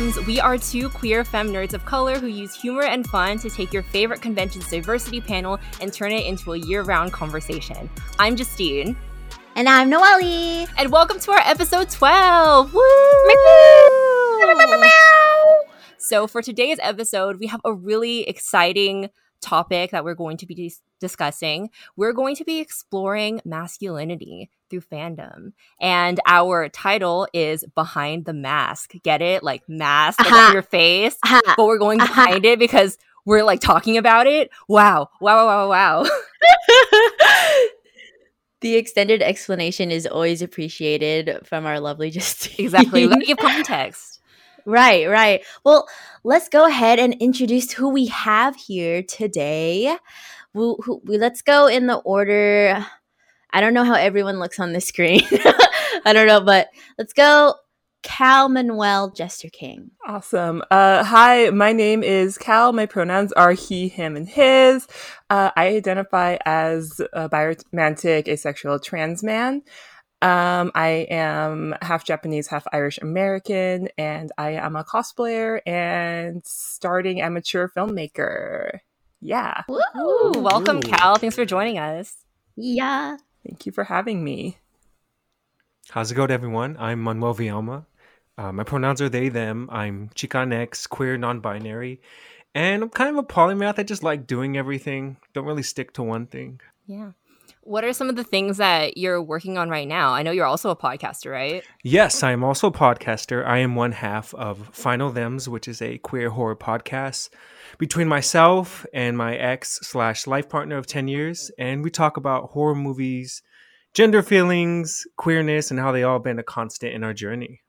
Femmes. We are two queer femme nerds of color who use humor and fun to take your favorite convention's diversity panel and turn it into a year round conversation. I'm Justine. And I'm Noelle. And welcome to our episode 12. Woo! so, for today's episode, we have a really exciting topic that we're going to be discussing. We're going to be exploring masculinity through fandom. And our title is Behind the Mask. Get it? Like mask uh-huh. like your face. Uh-huh. But we're going uh-huh. behind it because we're like talking about it. Wow. Wow, wow, wow, wow. the extended explanation is always appreciated from our lovely Justine. Exactly. Let me give context. Right, right. Well, let's go ahead and introduce who we have here today. We, let's go in the order I don't know how everyone looks on the screen. I don't know, but let's go. Cal Manuel Jester King. Awesome. Uh, hi, my name is Cal. My pronouns are he, him, and his. Uh, I identify as a biromantic, asexual trans man. Um, I am half Japanese, half Irish American, and I am a cosplayer and starting amateur filmmaker. Yeah. Woo! Welcome, Cal. Thanks for joining us. Yeah. Thank you for having me. How's it going, everyone? I'm Manuel Villalma. Uh, my pronouns are they, them. I'm Chicanx, queer, non binary. And I'm kind of a polymath. I just like doing everything, don't really stick to one thing. Yeah. What are some of the things that you're working on right now? I know you're also a podcaster, right? Yes, I am also a podcaster. I am one half of Final Thems, which is a queer horror podcast between myself and my ex slash life partner of 10 years. And we talk about horror movies, gender feelings, queerness, and how they all been a constant in our journey.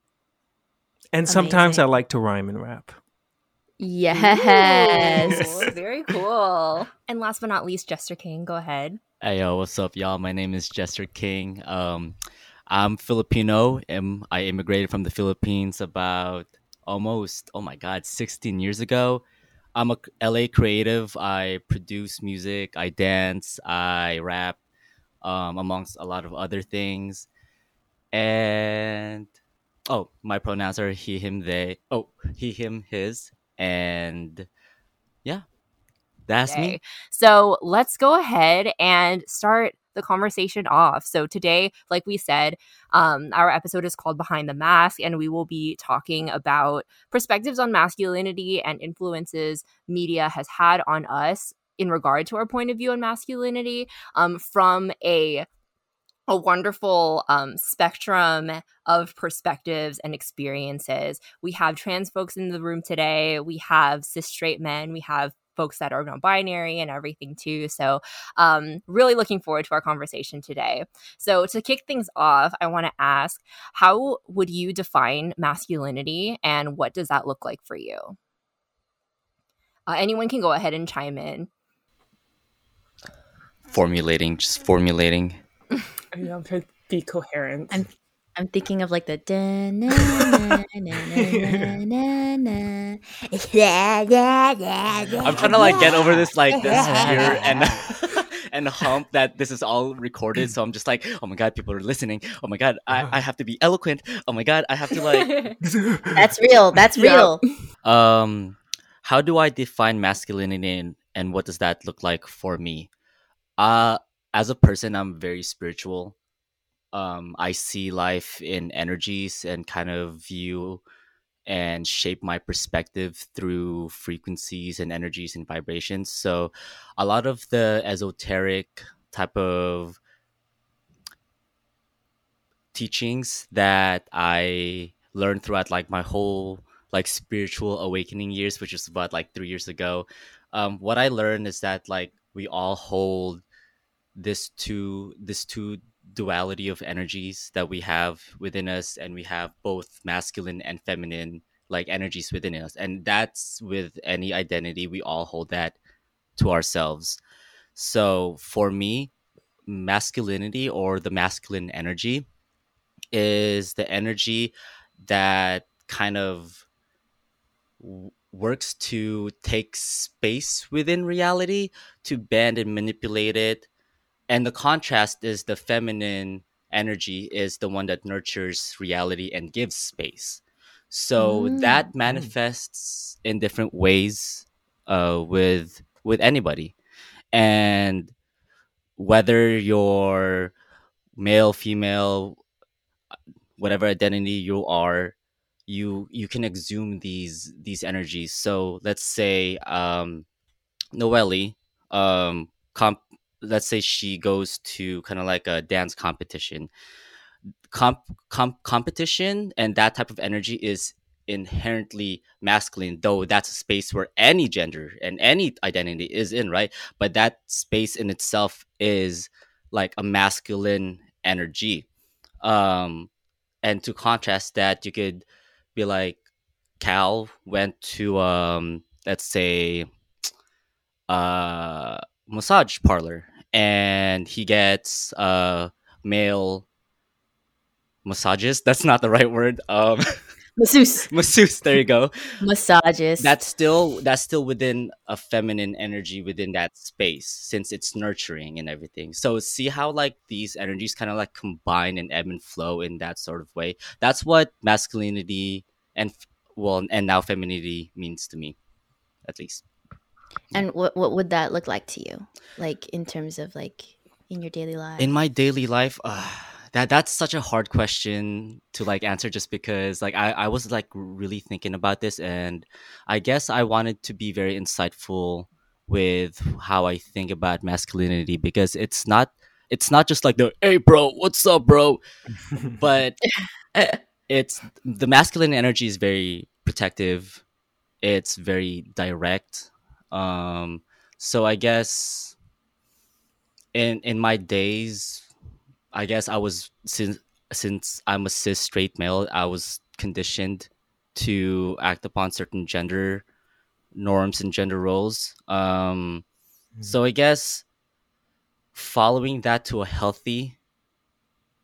And Amazing. sometimes I like to rhyme and rap. Yes. Ooh, very cool. And last but not least, Jester King, go ahead. Hey yo, what's up, y'all? My name is Jester King. Um, I'm Filipino. and I immigrated from the Philippines about almost, oh my god, 16 years ago. I'm a LA creative. I produce music, I dance, I rap, um, amongst a lot of other things. And oh, my pronouns are he, him, they. Oh, he, him, his, and yeah, that's okay. me. So let's go ahead and start the conversation off. So today, like we said, um, our episode is called Behind the Mask, and we will be talking about perspectives on masculinity and influences media has had on us in regard to our point of view on masculinity um, from a a wonderful um, spectrum of perspectives and experiences. We have trans folks in the room today. We have cis straight men. We have folks that are non-binary and everything too. So, um, really looking forward to our conversation today. So, to kick things off, I want to ask, how would you define masculinity, and what does that look like for you? Uh, anyone can go ahead and chime in. Formulating, just formulating. I know, to be coherent. I'm I'm thinking of like the I'm trying to like get over this like this fear and and hump that this is all recorded. So I'm just like, oh my god, people are listening. Oh my god, I, I have to be eloquent. Oh my god, I have to like That's real. That's real. Um how do I define masculinity and, and what does that look like for me? Uh as a person I'm very spiritual um, I see life in energies and kind of view and shape my perspective through frequencies and energies and vibrations. So, a lot of the esoteric type of teachings that I learned throughout like my whole like spiritual awakening years, which is about like three years ago. Um, what I learned is that like we all hold this two this two duality of energies that we have within us and we have both masculine and feminine like energies within us. And that's with any identity we all hold that to ourselves. So for me masculinity or the masculine energy is the energy that kind of works to take space within reality to bend and manipulate it and the contrast is the feminine energy is the one that nurtures reality and gives space So Mm. that manifests in different ways uh, with with anybody, and whether you're male, female, whatever identity you are, you you can exhume these these energies. So let's say um, Noelle, um, comp- let's say she goes to kind of like a dance competition. Comp, comp competition and that type of energy is inherently masculine, though that's a space where any gender and any identity is in, right? But that space in itself is like a masculine energy. Um, and to contrast that, you could be like, Cal went to, um, let's say, uh massage parlor and he gets uh male massages. That's not the right word. Um Masseuse. masseuse. There you go. Massages. that's still that's still within a feminine energy within that space since it's nurturing and everything. So see how like these energies kind of like combine and ebb and flow in that sort of way. That's what masculinity and well and now femininity means to me at least and what what would that look like to you? Like in terms of like in your daily life? in my daily life uh, that that's such a hard question to like answer just because like I, I was like really thinking about this and i guess i wanted to be very insightful with how i think about masculinity because it's not it's not just like the hey bro what's up bro but it's the masculine energy is very protective it's very direct um so i guess in in my days i guess i was since since i'm a cis straight male i was conditioned to act upon certain gender norms and gender roles. Um so i guess following that to a healthy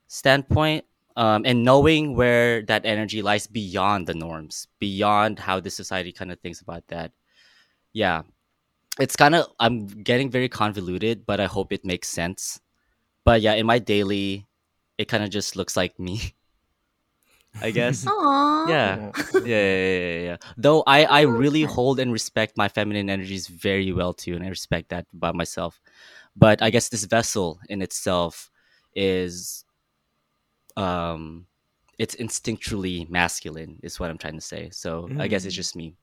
standpoint um, and knowing where that energy lies beyond the norms beyond how the society kind of thinks about that. Yeah it's kind of i'm getting very convoluted but i hope it makes sense. But yeah in my daily it kind of just looks like me i guess. Aww. yeah. yeah yeah yeah yeah yeah. Though i i really hold and respect my feminine energies very well too and i respect that about myself. But i guess this vessel in itself is um it's instinctually masculine is what i'm trying to say. So i guess it's Mm. just me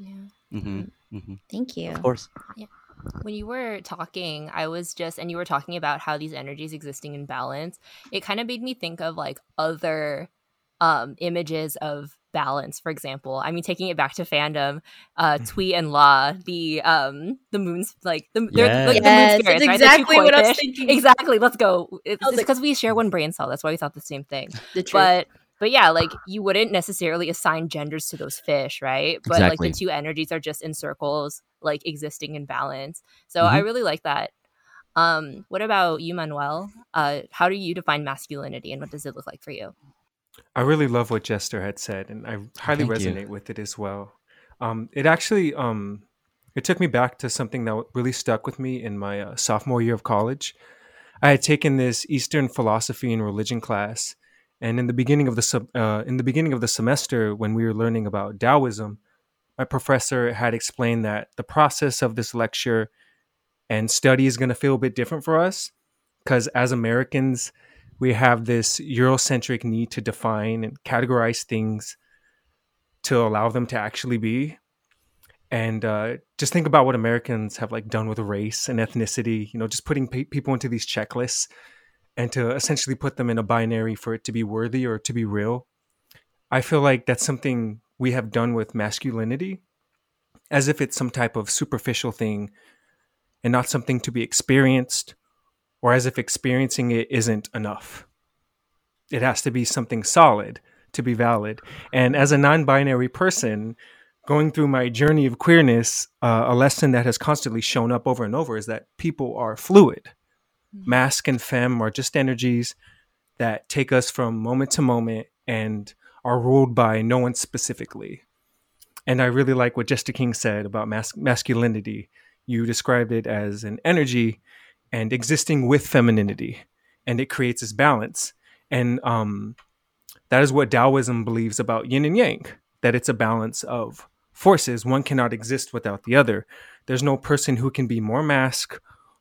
Yeah. hmm hmm Thank you. of course Yeah. When you were talking, I was just, and you were talking about how these energies existing in balance, it kind of made me think of like other um, images of balance. For example, I mean, taking it back to fandom, uh, Mm-hmm. Tui and La, the um, the moons, like the, they're like Yes, the moon that's spirits, right? Exactly what I was thinking. Exactly. Let's go. It's I was like- because we share one brain cell. That's why we thought the same thing. The truth. But but yeah, like you wouldn't necessarily assign genders to those fish, right? But like the two energies are just in circles, like existing in balance. So I Mhm. really like that. Um, what about you, Manuel? Uh, how do you define masculinity, and what does it look like for you? I really love what Jester had said, and I highly Thank you. resonate with it as well. Um, it actually um, it took me back to something that really stuck with me in my uh, sophomore year of college. I had taken this Eastern philosophy and religion class, and in the beginning of the uh, in the beginning of the semester, when we were learning about Taoism, my professor had explained that the process of this lecture and study is going to feel a bit different for us because as Americans, we have this Eurocentric need to define and categorize things to allow them to actually be. And uh, just think about what Americans have like done with race and ethnicity. You know, just putting pe- people into these checklists and to essentially put them in a binary for it to be worthy or to be real. I feel like that's something we have done with masculinity, as if it's some type of superficial thing and not something to be experienced, or as if experiencing it isn't enough. It has to be something solid to be valid. And as a non binary person, going through my journey of queerness, uh, a lesson that has constantly shown up over and over is that people are fluid. Mask and femme are just energies that take us from moment to moment and are ruled by no one specifically. And I really like what Jester King said about mas- masculinity. You described it as an energy and existing with femininity, and it creates this balance. And um, That is what Taoism believes about yin and yang, that it's a balance of forces. One cannot exist without the other. There's no person who can be more masc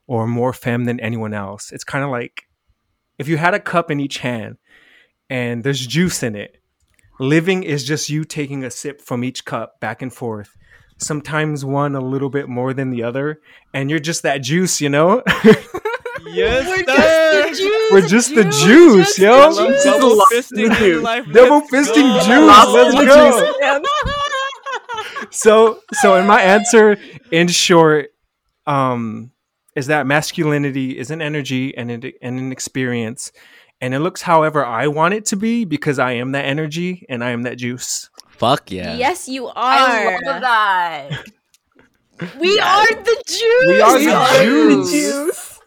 or more femme than anyone else. It's kind of like if you had a cup in each hand and there's juice in it, living is just you taking a sip from each cup back and forth. Sometimes one a little bit more than the other, and you're just that juice, you know? Yes, We're just the juice, yo. Double fisting in life. Double Let's fisting juice. Let's go. So so in my answer in short um is that masculinity is an energy and an, and an experience and it looks however i want it to be because i am that energy and i am that juice Fuck yeah. Yes, you are. I love that. We are the Jews. we are We the are the jews Jews.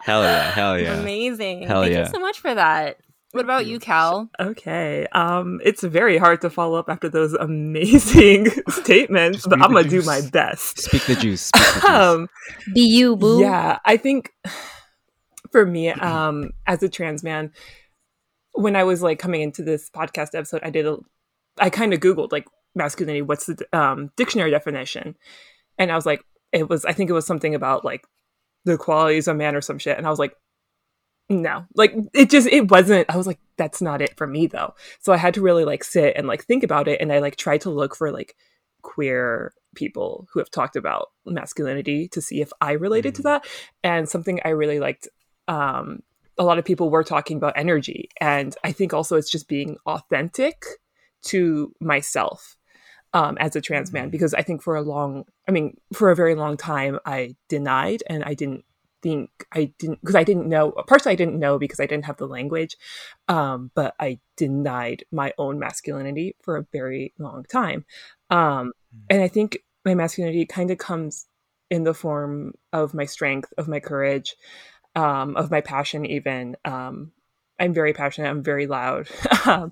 Hell yeah. Hell yeah. Amazing. Hell Thank yeah. you so much for that. What about you, Cal? Okay. Um, it's very hard to follow up after those amazing statements, but I'm gonna do my best. Speak the juice. Speak the juice. Um, Be you, boo. Yeah, I think for me, um, as a trans man, when I was like coming into this podcast episode, I did a, I kind of Googled like masculinity, what's the um, dictionary definition, and I was like, it was, I think it was something about like the qualities of man or some shit, and I was like, no, like it just it wasn't. I was like, that's not it for me though. So I had to really like sit and like think about it, and I like tried to look for like queer people who have talked about masculinity to see if I related to that. And something I really liked, um, a lot of people were talking about energy. And I think also it's just being authentic to myself um, as a trans man, because I think for a long, I mean, for a very long time, I denied and I didn't think I didn't because I didn't know partially I didn't know because I didn't have the language um but I denied my own masculinity for a very long time. Um and I think my masculinity kind of comes in the form of my strength of my courage um of my passion even. Um I'm very passionate I'm very loud um,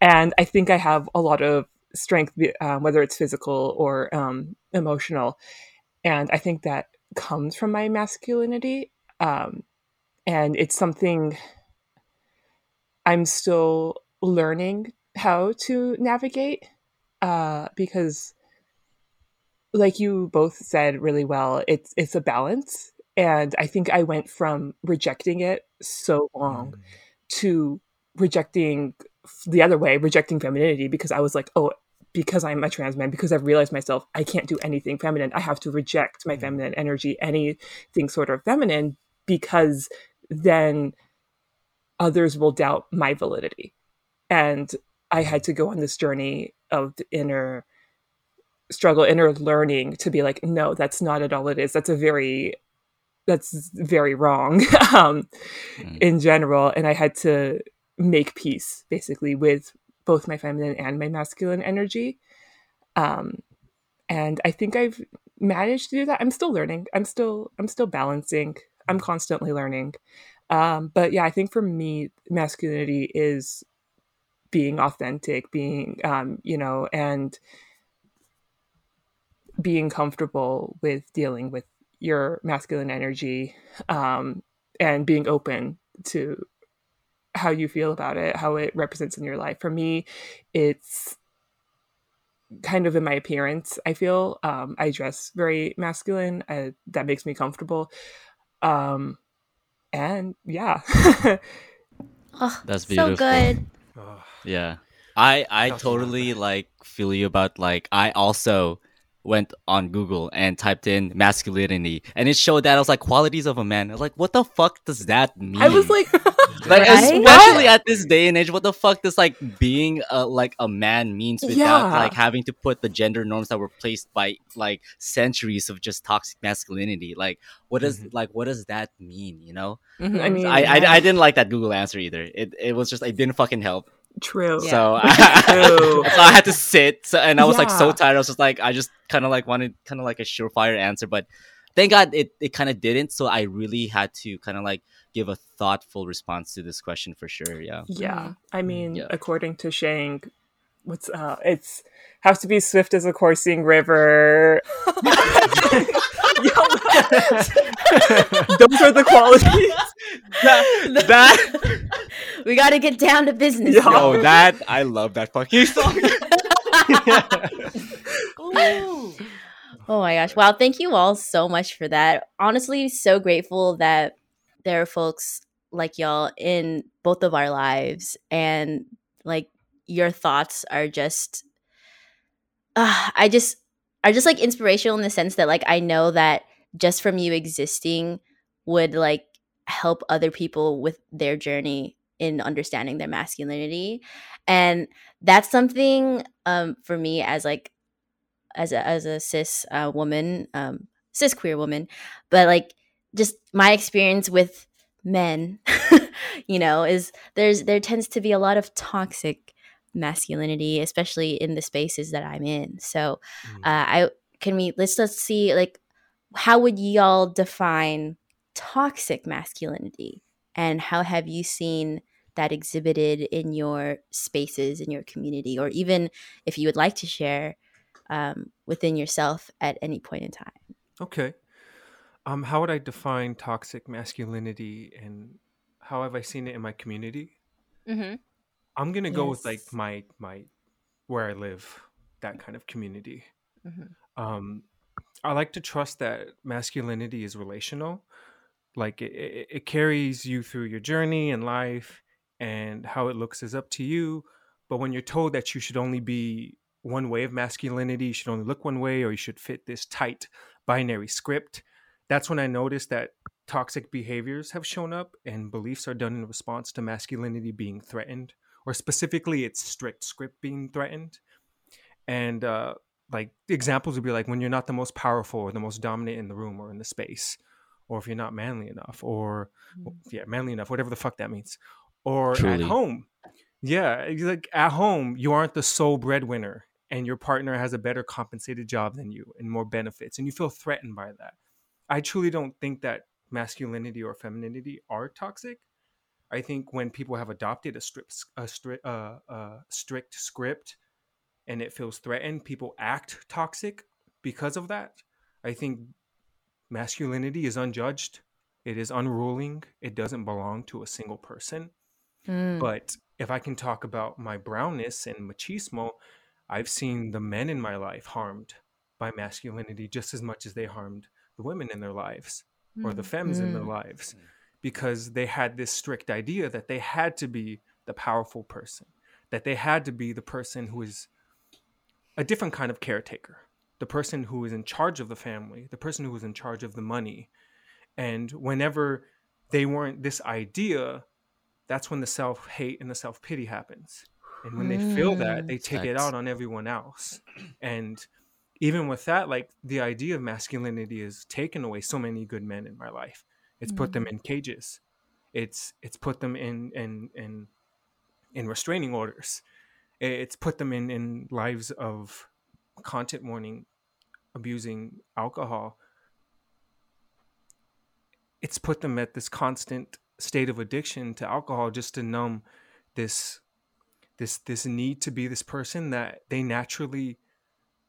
and I think I have a lot of strength um, whether it's physical or um emotional. And I think that comes from my masculinity um, and it's something i'm still learning how to navigate uh, because like you both said really well it's it's a balance and i think i went from rejecting it so long to rejecting the other way rejecting femininity because i was like oh because I'm a trans man, because I've realized myself, I can't do anything feminine. I have to reject my feminine energy, anything sort of feminine, because then others will doubt my validity. And I had to go on this journey of inner struggle, inner learning to be like, no, that's not at all it is. That's a very, that's very wrong um, Mm. in general. And I had to make peace basically with both my feminine and my masculine energy. Um, and I think I've managed to do that. I'm still learning. I'm still I'm still balancing. I'm constantly learning. Um, but yeah, I think for me, masculinity is being authentic, being um, you know, and being comfortable with dealing with your masculine energy um, and being open to how you feel about it, how it represents in your life. For me, it's kind of in my appearance. I feel um, I dress very masculine. I, that makes me comfortable. Um, and yeah, Oh, That's so beautiful. good. Yeah. I I totally like feel you about like I also went on Google and typed in masculinity and it showed that I was like qualities of a man. I was like, what the fuck does that mean? I was like, like Right? especially at this day and age, what the fuck does like being a like a man means without Yeah. like having to put the gender norms that were placed by like centuries of just toxic masculinity. Like what does Mhm. like what does that mean, you know? Mhm. I mean, I, I I didn't like that Google answer either. It it was just it didn't fucking help. True. Yeah. So, True. so I had to sit, so, and I was like so tired. I was just like, I just kind of like wanted kind of like a surefire answer, but thank God it, it kind of didn't. So I really had to kind of like give a thoughtful response to this question for sure. Yeah. Yeah. Mm-hmm. I mean, Yeah. according to Shang, what's uh it's has to be swift as a coursing river. Those are the qualities. that, that we got to get down to business. Yeah. y'all. That I love that fucking song. Oh my gosh. Wow. Thank you all so much for that. Honestly, so grateful that there are folks like y'all in both of our lives and like your thoughts are just uh, I just are just like inspirational in the sense that like I know that just from you existing would like help other people with their journey in understanding their masculinity. And that's something um for me as like as a as a cis uh, woman, um, cis queer woman, but like just my experience with men, you know, is there's there tends to be a lot of toxic masculinity, especially in the spaces that I'm in. So, Mm. uh, I can we let's let's see like how would y'all define toxic masculinity, and how have you seen that exhibited in your spaces in your community, or even if you would like to share um, within yourself at any point in time. Okay. Um, how would I define toxic masculinity and how have I seen it in my community? Mm-hmm. I'm gonna go with like my my where I live, that kind of community. Mhm. Um, I like to trust that masculinity is relational. Like it, it, it carries you through your journey in life, and how it looks is up to you. But when you're told that you should only be one way of masculinity, you should only look one way, or you should fit this tight binary script, that's when I noticed that toxic behaviors have shown up and beliefs are done in response to masculinity being threatened, or specifically its strict script being threatened. And uh, like examples would be like when you're not the most powerful or the most dominant in the room or in the space, or if you're not manly enough, or yeah, manly enough, whatever the fuck that means, or at home. Yeah, like at home, you aren't the sole breadwinner, and your partner has a better compensated job than you and more benefits, and you feel threatened by that. I truly don't think that masculinity or femininity are toxic. I think when people have adopted a strict, a strict, uh, uh, strict script, and it feels threatened, people act toxic because of that. I think masculinity is unjudged. It is unruling. It doesn't belong to a single person. Mm. But if I can talk about my brownness and machismo, I've seen the men in my life harmed by masculinity just as much as they harmed the women in their lives or the femmes in their Mm. lives because they had this strict idea that they had to be the powerful person, that they had to be the person who is a different kind of caretaker, the person who is in charge of the family, the person who is in charge of the money. And whenever they weren't this idea, that's when the self hate and the self pity happens. And when they feel that, Mm. they take it out on everyone else. And even with that, like the idea of masculinity has taken away so many good men in my life. It's put mm-hmm. them in cages. It's it's put them in in in in restraining orders. It's put them in in lives of content warning, abusing alcohol. It's put them at this constant state of addiction to alcohol just to numb this this this need to be this person that they naturally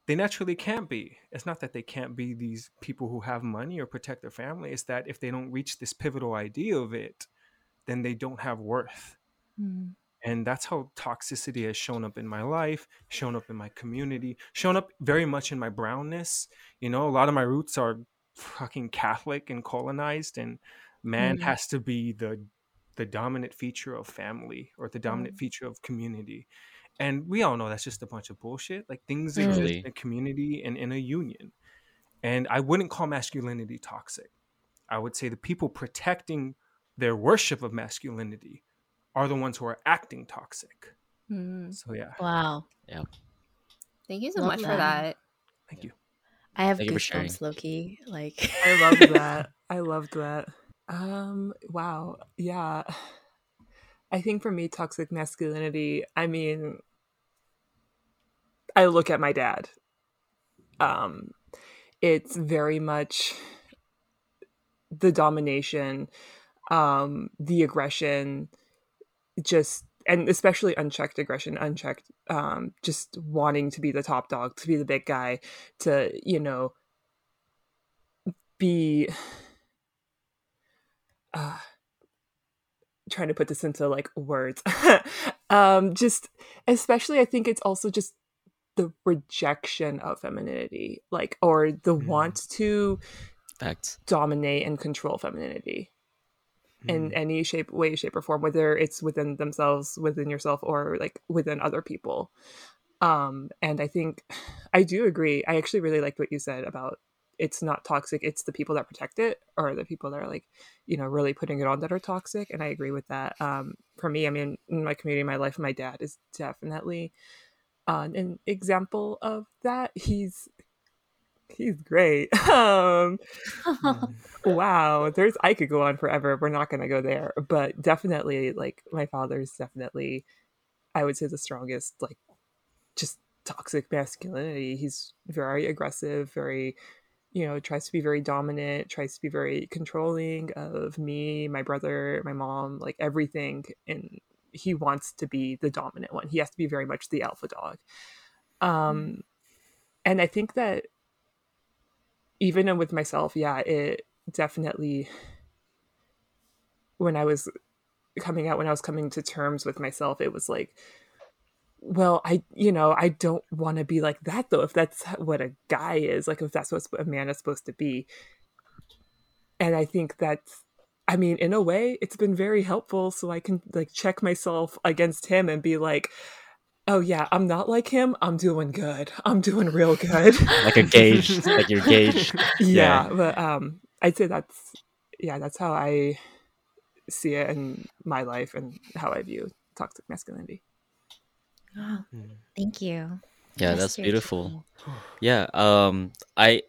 they naturally can't be. It's not that they can't be these people who have money or protect their family. It's that if they don't reach this pivotal idea of it, then they don't have worth. Mm. And that's how toxicity has shown up in my life, shown up in my community, shown up very much in my brownness. You know, a lot of my roots are fucking Catholic and colonized, and man Mm. has to be the the dominant feature of family or the dominant feature of community. And we all know that's just a bunch of bullshit. Like things exist Truly. in a community and in a union. And I wouldn't call masculinity toxic. I would say the people protecting their worship of masculinity are the ones who are acting toxic. Mm. So yeah, Wow. Yeah. Thank you so Love much for that. that. thank you. I have Thank you for sharing. goosebumps, Loki. Like, I loved that. I loved that. Um, wow. Yeah. I think for me, toxic masculinity, I mean, I look at my dad. Um, it's very much the domination, um, the aggression, just and especially unchecked aggression, unchecked, um, just wanting to be the top dog, to be the big guy, to you know, be uh, trying to put this into like words. um, just especially, I think it's also just the rejection of femininity, like, or the Mm. want to Facts. dominate and control femininity in Mm. any shape, way, shape, or form, whether it's within themselves, within yourself, or like within other people. Um, and I think I do agree. I actually really liked what you said about it's not toxic, it's the people that protect it or the people that are like, you know, really putting it on that are toxic. And I agree with that. Um, for me, I mean, in my community, my life, my dad is definitely uh, an example of that. He's he's great. Um, wow there's i could go on forever we're not going to go there but definitely like my father's definitely i would say the strongest like just toxic masculinity he's very aggressive very you know tries to be very dominant tries to be very controlling of me my brother my mom like everything and he wants to be the dominant one. He has to be very much the alpha dog. Um and i think that even with myself yeah it definitely when i was coming out when i was coming to terms with myself it was like well i you know i don't want to be like that though if that's what a guy is like if that's what a man is supposed to be. And i think that's i mean in a way it's been very helpful so i can like check myself against him and be like oh yeah i'm not like him i'm doing good i'm doing real good. Like a gauge, like you're gauged. yeah, but um i'd say that's yeah that's how i see it in my life and how i view toxic masculinity Wow, Mm. thank you. Yeah, That's that's beautiful. true. Yeah, um, I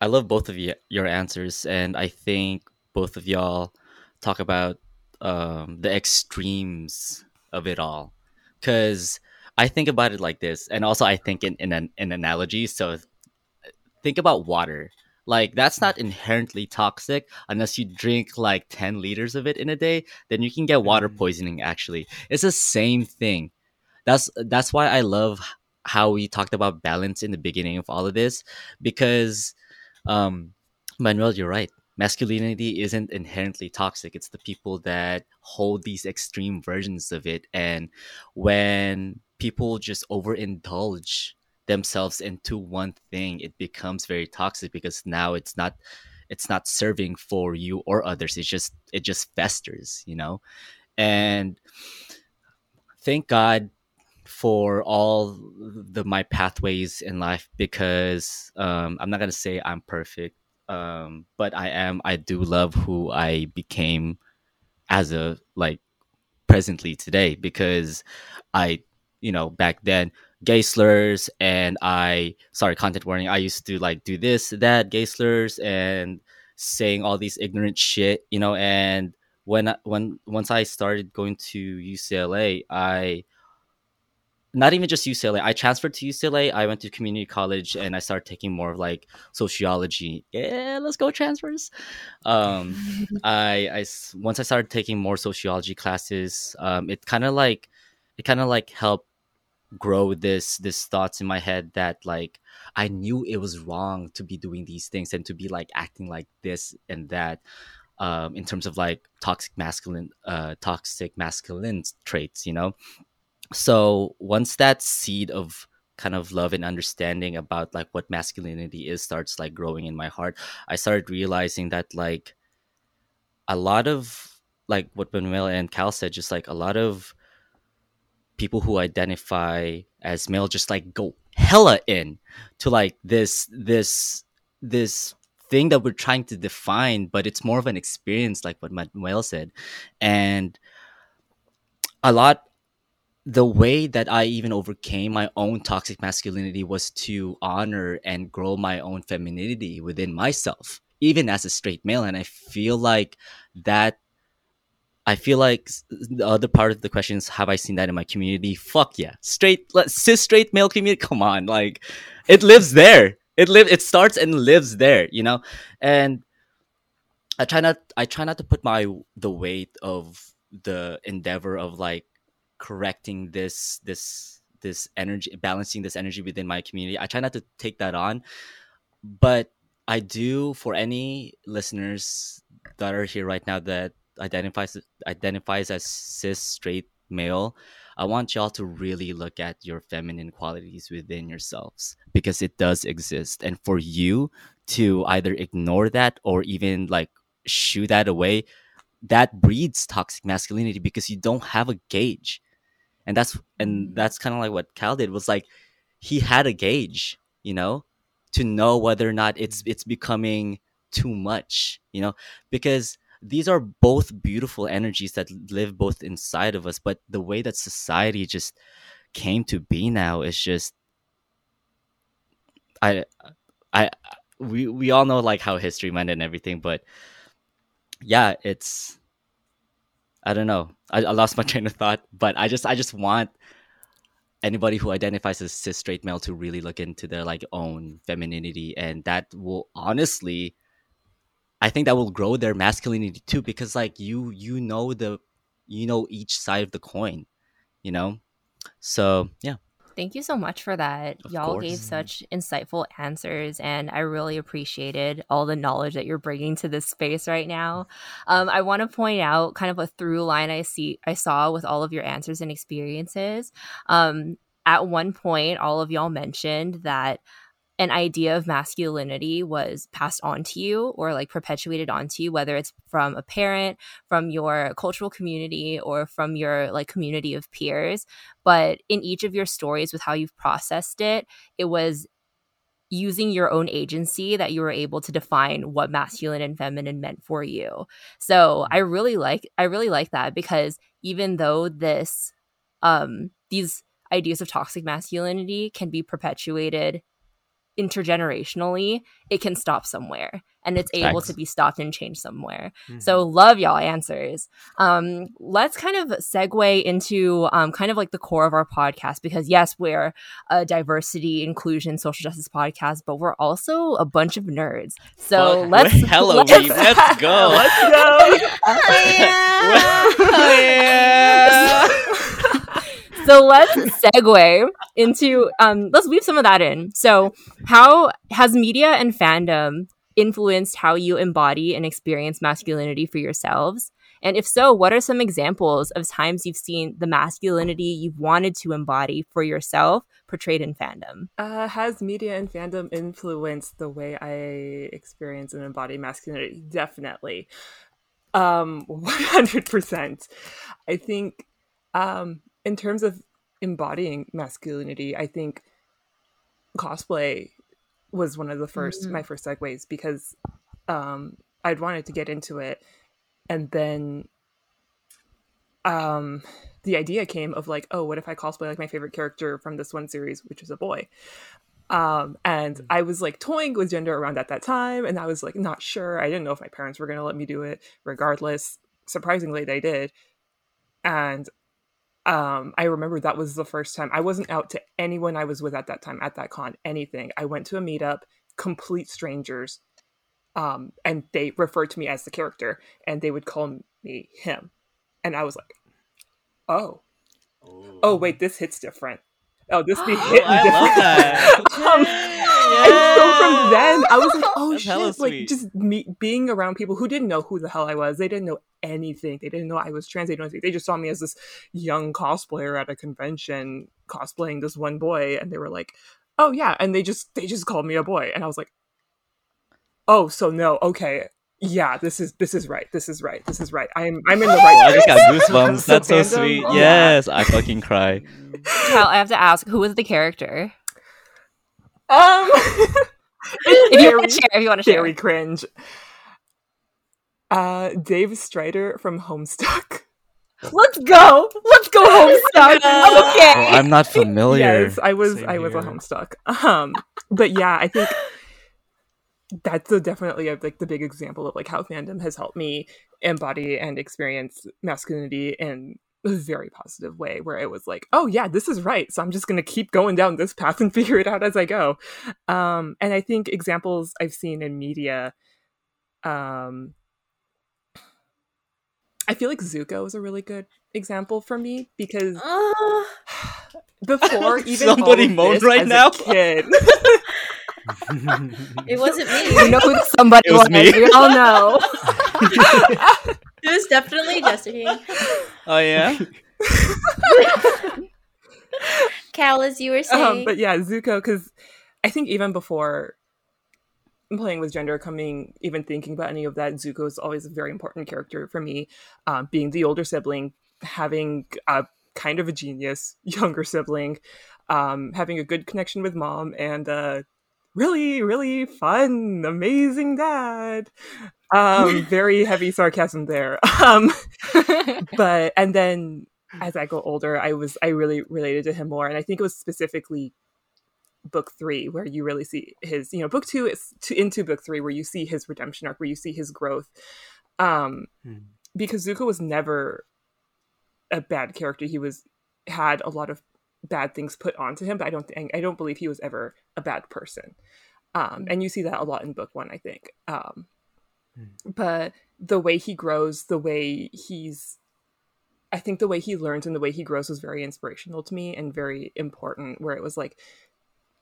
I love both of you, your answers, and I think both of y'all talk about um, the extremes of it all. Because I think about it like this, and also I think in in an in analogy. So think about water. Like that's not inherently toxic unless you drink like ten liters of it in a day. Then you can get water Mm. poisoning. Actually, it's the same thing. That's that's why I love how we talked about balance in the beginning of all of this because um manuel you're right. Masculinity isn't inherently toxic. It's the people that hold these extreme versions of it. And when people just overindulge themselves into one thing it becomes very toxic because now it's not it's not serving for you or others. It's just it just festers you know? And thank god for all the my pathways in life because um, I'm not gonna say I'm perfect, um, but I am. I do love who I became as a like presently today because I, you know, back then gay slurs and I sorry content warning. I used to like do this that gay slurs and saying all these ignorant shit, you know, and when I- when once I started going to UCLA, I not even just UCLA. I transferred to UCLA. I went to community college and I started taking more of like sociology. Yeah, let's go transfers. Um, I, I once I started taking more sociology classes, um, it kind of like it kind of like helped grow this this thoughts in my head that like I knew it was wrong to be doing these things and to be like acting like this and that. Um, in terms of like toxic masculine, uh, toxic masculine traits, you know so once that seed of kind of love and understanding about like what masculinity is starts like growing in my heart i started realizing that like a lot of like what manuel and cal said just like a lot of people who identify as male just like go hella in to like this this this thing that we're trying to define but it's more of an experience like what manuel said. And a lot the way that I even overcame my own toxic masculinity was to honor and grow my own femininity within myself, even as a straight male. And I feel like that. I feel like the other part of the question is, have I seen that in my community? Fuck yeah, straight cis straight male community. Come on, like it lives there. It live. It starts and lives there. You know, and I try not. I try not to put my the weight of the endeavor of like correcting this this this energy balancing this energy within my community i try not to take that on but i do for any listeners that are here right now that identifies identifies as cis straight male, I want y'all to really look at your feminine qualities within yourselves because it does exist. And for you to either ignore that or even like shoo that away, that breeds toxic masculinity because you don't have a gauge. And that's and mm-hmm. that's kind of like what Cal did was like he had a gauge, you know, to know whether or not it's mm-hmm. it's becoming too much, you know, because these are both beautiful energies that live both inside of us but the way that society just came to be now is just i i we we all know like how history went and everything but yeah it's i don't know I, I lost my train of thought but i just i just want anybody who identifies as cis straight male to really look into their like own femininity and that will honestly I think that will grow their masculinity too because like you you know the you know each side of the coin, you know? So, yeah. Thank you so much for that. Of Y'all course. gave such insightful answers, and I really appreciated all the knowledge that you're bringing to this space right now. Um, I want to point out kind of a through line I see I saw with all of your answers and experiences. Um, at one point, all of y'all mentioned that an idea of masculinity was passed on to you or like perpetuated onto you whether it's from a parent from your cultural community or from your like community of peers. But in each of your stories with how you've processed it it was using your own agency that you were able to define what masculine and feminine meant for you. So i really like i really like that because even though this um these ideas of toxic masculinity can be perpetuated intergenerationally, it can stop somewhere and it's able Facts. to be stopped and changed somewhere. Mhm. So love y'all answers. Um, let's kind of segue into um, kind of like the core of our podcast because yes, we're a diversity, inclusion, social justice podcast, but we're also a bunch of nerds. So Fuck, let's hello, let's- Weeb, let's go. Let's go. so let's segue into um let's weave some of that in so how has media and fandom influenced how you embody and experience masculinity for yourselves and if so what are some examples of times you've seen the masculinity you've wanted to embody for yourself portrayed in fandom Uh, has media and fandom influenced the way I experience and embody masculinity? Definitely. Um, 100%. I think, um, in terms of embodying masculinity, I think cosplay was one of the 1st Mhm. my first segues because um, I'd wanted to get into it. And then um, the idea came of like, oh, what if I cosplay like my favorite character from this one series, which is a boy? Um, and I was like toying with gender around at that time, and I was like not sure. I didn't know if my parents were gonna let me do it. Regardless, surprisingly, they did. And um, I remember that was the first time I wasn't out to anyone I was with at that time at that con. Anything. I went to a meetup, complete strangers, um, and they referred to me as the character, and they would call me him, and I was like, oh, oh wait, this hits different. Oh, this be hitting I different. love that. um, and so from then, I was like, oh That's shit! Like just me being around people who didn't know who the hell I was. They didn't know anything. They didn't know I was trans. They didn't know. They just saw me as this young cosplayer at a convention cosplaying this one boy, and they were like, oh yeah, and they just they just called me a boy, and I was like, oh, so no, okay. Yeah, this is this is right. This is right. This is right. I'm I'm in the right. Oh, I just got goosebumps. That's so fandom, sweet. yeah. Yes, I fucking cry. Cal, i have to ask who was the character Um, if you want to share if you want to share very cringe. Uh, Dave Strider from Homestuck. let's go let's go homestuck okay Oh, I'm not familiar. Yes, I was. Same I was a. Homestuck. Um, but yeah, I think that's a, definitely a, like the big example of like how fandom has helped me embody and experience masculinity in a very positive way where it was like oh yeah this is right so i'm just going to keep going down this path and figure it out as i go um and i think examples i've seen in media um i feel like zuko is a really good example for me because Uh, before even Somebody all of moan this right as a now. kid it wasn't me. you know who somebody It was was me. we all know was definitely gesturing. Oh yeah. Cal, as you were saying. Um, but yeah, Zuko, because I think even before playing with gender, coming even thinking about any of that, Zuko is always a very important character for me. Um, being the older sibling, having a kind of a genius younger sibling, um, having a good connection with mom, and uh, really, really fun, amazing dad. Um, very heavy sarcasm there. Um, but and then as I go older, I was I really related to him more, and I think it was specifically book three where you really see his you know book two is to, into book three where you see his redemption arc where you see his growth um Hmm. because zuko was never a bad character he was had a lot of bad things put onto him but i don't think i don't believe he was ever a bad person um and you see that a lot in book one i think um Hmm. but the way he grows the way he's I think the way he learns and the way he grows was very inspirational to me and very important. Where it was like,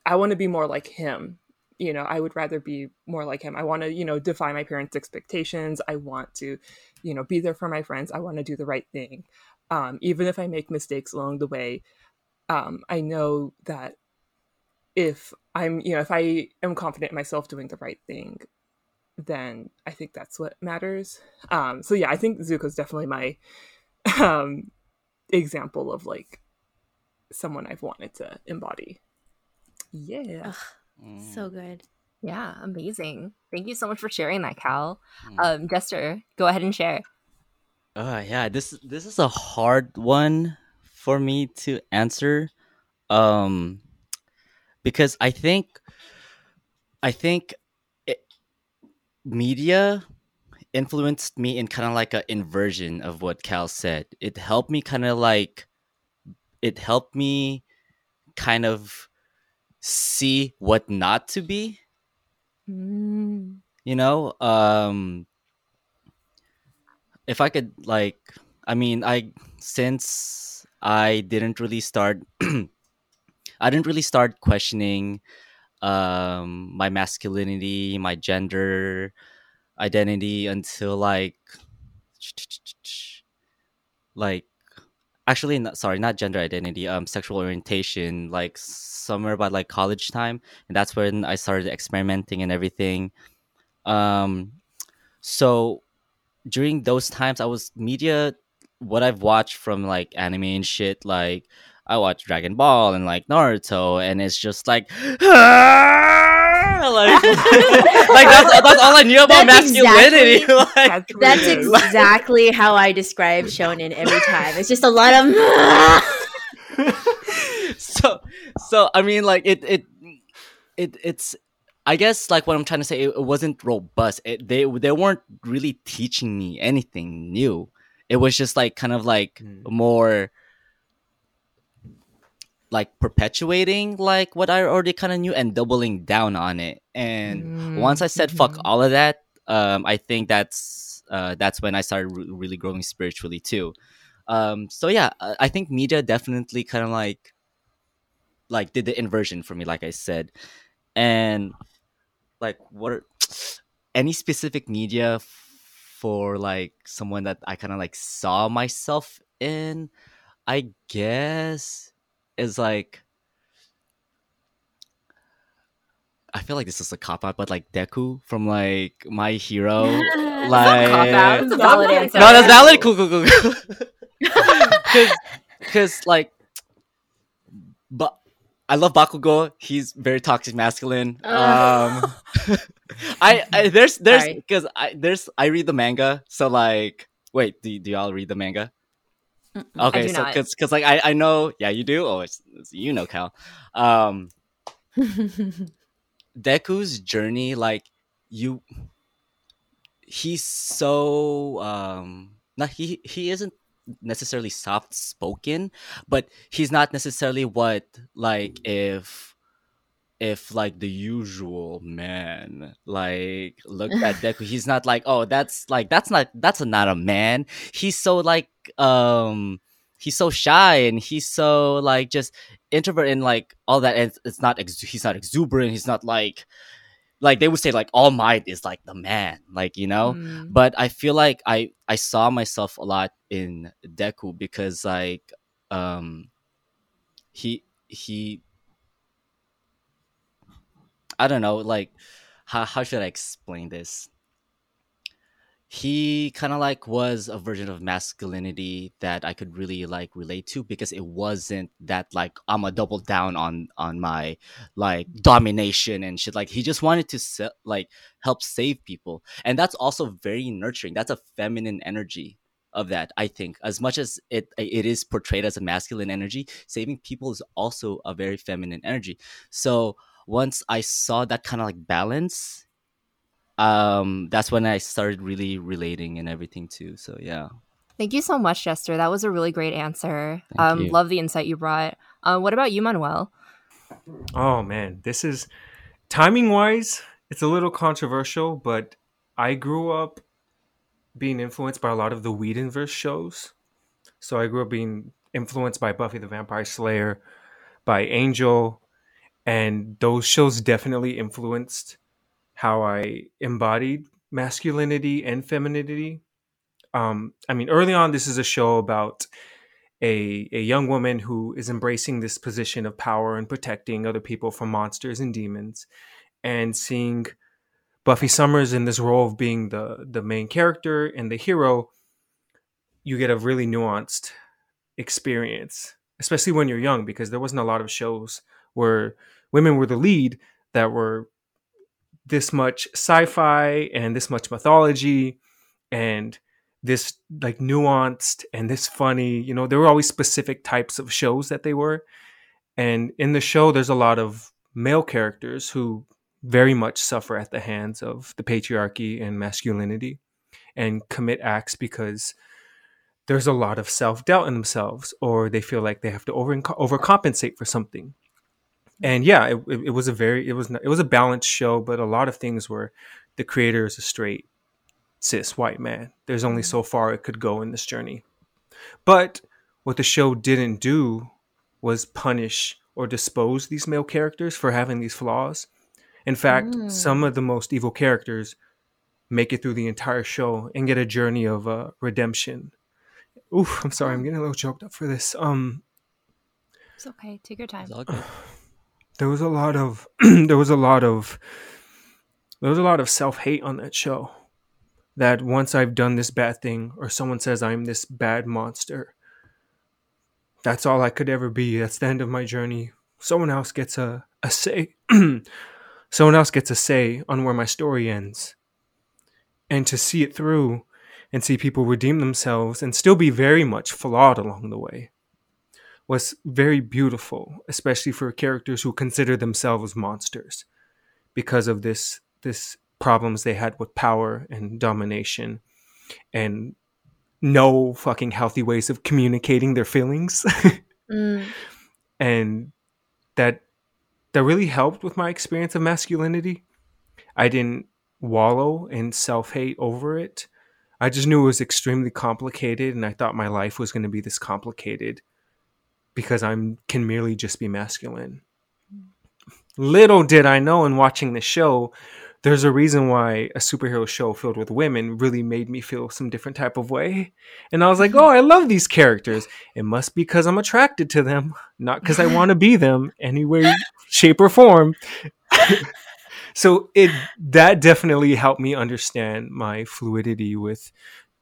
I want to be more like him. You know, I would rather be more like him. I want to, you know, defy my parents' expectations. I want to, you know, be there for my friends. I want to do the right thing. Um, even if I make mistakes along the way, um, I know that if I'm, you know, if I am confident in myself doing the right thing, then I think that's what matters. Um, so yeah, I think Zuko's definitely my um example of like someone I've wanted to embody. Yeah. Mm. so good. yeah, amazing. Thank you so much for sharing that, Cal. Mm. Um, Jester, go ahead and share. Uh, yeah, this this is a hard one for me to answer, um, because I think, I think, it, media influenced me in kind of like an inversion of what Cal said. It helped me kind of like, it helped me kind of see what not to be you know um if i could like i mean i since i didn't really start i didn't really start questioning um my masculinity my gender identity until like like actually not, sorry not gender identity um sexual orientation like somewhere by like college time. And that's when i started experimenting and everything. Um so during those times i was media what i've watched from like anime and shit like i watched dragon ball and like naruto and it's just like like, like that's, that's all i knew about That's masculinity like, That's, what That's exactly how I describe shonen every time. It's just a lot of. so so i mean like it it it it's i guess like what i'm trying to say it, it wasn't robust it, they they weren't really teaching me anything new it was just like kind of like Mm. more like perpetuating like what i already kind of knew and doubling down on it and once i said fuck Mhm. all of that um i think that's uh that's when i started re- really growing spiritually too um so yeah i I think media definitely kind of like like did the inversion for me like i said and like what are, any specific media f- for like someone that i kind of like saw myself in i guess is like I feel like this is a cop out, but like Deku from like My Hero, like cop out. It's a valid No, answer. no, that's valid. Cool, cool, cool, cool. Because, like, but I love Bakugo. He's very toxic masculine. Ugh. Um, I, I there's there's because I there's I read the manga. So like, wait, do do y'all read the manga? Mm-mm. Okay, so because because like I I know yeah you do. Oh, it's, it's- you know Cal. Um, Deku's journey, like you, he's so um, not he he isn't necessarily soft spoken, but he's not necessarily what like if if like the usual man like looked at Deku, he's not like oh that's like that's not that's not a man. He's so like um he's so shy and he's so like just introvert and like all that and it's- it's not ex- he's not exuberant he's not like like they would say like All Might is like the man, like you know. Mm. But I feel like I I saw myself a lot in Deku because like um he he I don't know like how how should I explain this? He kind of like was a version of masculinity that I could really like relate to because it wasn't that like I'm a double down on on my like domination and shit. Like he just wanted to se- like help save people, and that's also very nurturing. That's a feminine energy of that. I think as much as it it is portrayed as a masculine energy, saving people is also a very feminine energy. So once I saw that kind of like balance um that's when i started really relating and everything too so yeah Thank you so much, Jester. That was a really great answer. Thank um, you. love the insight you brought. Uh, what about you, Manuel? Oh man, this is timing wise, it's a little controversial, but I grew up being influenced by a lot of the Whedonverse shows. So I grew up being influenced by Buffy the Vampire Slayer, by Angel, and those shows definitely influenced how I embodied masculinity and femininity. Um, I mean, early on, this is a show about a, a young woman who is embracing this position of power and protecting other people from monsters and demons, and seeing Buffy Summers in this role of being the the main character and the hero. You get a really nuanced experience, especially when you're young, because there wasn't a lot of shows where women were the lead that were this much sci-fi and this much mythology and this like nuanced and this funny you know there were always specific types of shows that they were. And in the show there's a lot of male characters who very much suffer at the hands of the patriarchy and masculinity and commit acts because there's a lot of self-doubt in themselves or they feel like they have to over overcompensate for something and yeah it, it, it was a very it was not, it was a balanced show but a lot of things were the creator is a straight cis white man. There's only so far it could go in this journey. But what the show didn't do was punish or dispose these male characters for having these flaws. In fact Mm. some of the most evil characters make it through the entire show and get a journey of uh, redemption. Oof, i'm sorry i'm getting a little choked up for this. Um It's okay. Take your time. There was a lot of there was a lot of there was a lot of self-hate on that show. That once i've done this bad thing or someone says i'm this bad monster that's all i could ever be. That's the end of my journey. Someone else gets a, a say someone else gets a say on where my story ends. And to see it through and see people redeem themselves and still be very much flawed along the way was very beautiful, especially for characters who consider themselves monsters because of this this problems they had with power and domination and no fucking healthy ways of communicating their feelings Mm. and that that really helped with my experience of masculinity. I didn't wallow in self-hate over it. I just knew it was extremely complicated and I thought my life was going to be this complicated because I'm can merely just be masculine. Little did I know in watching the show, there's a reason why a superhero show filled with women really made me feel some different type of way. And I was like, "Oh, I love these characters. It must be cuz I'm attracted to them, not cuz I want to be them any way shape or form." so it that definitely helped me understand my fluidity with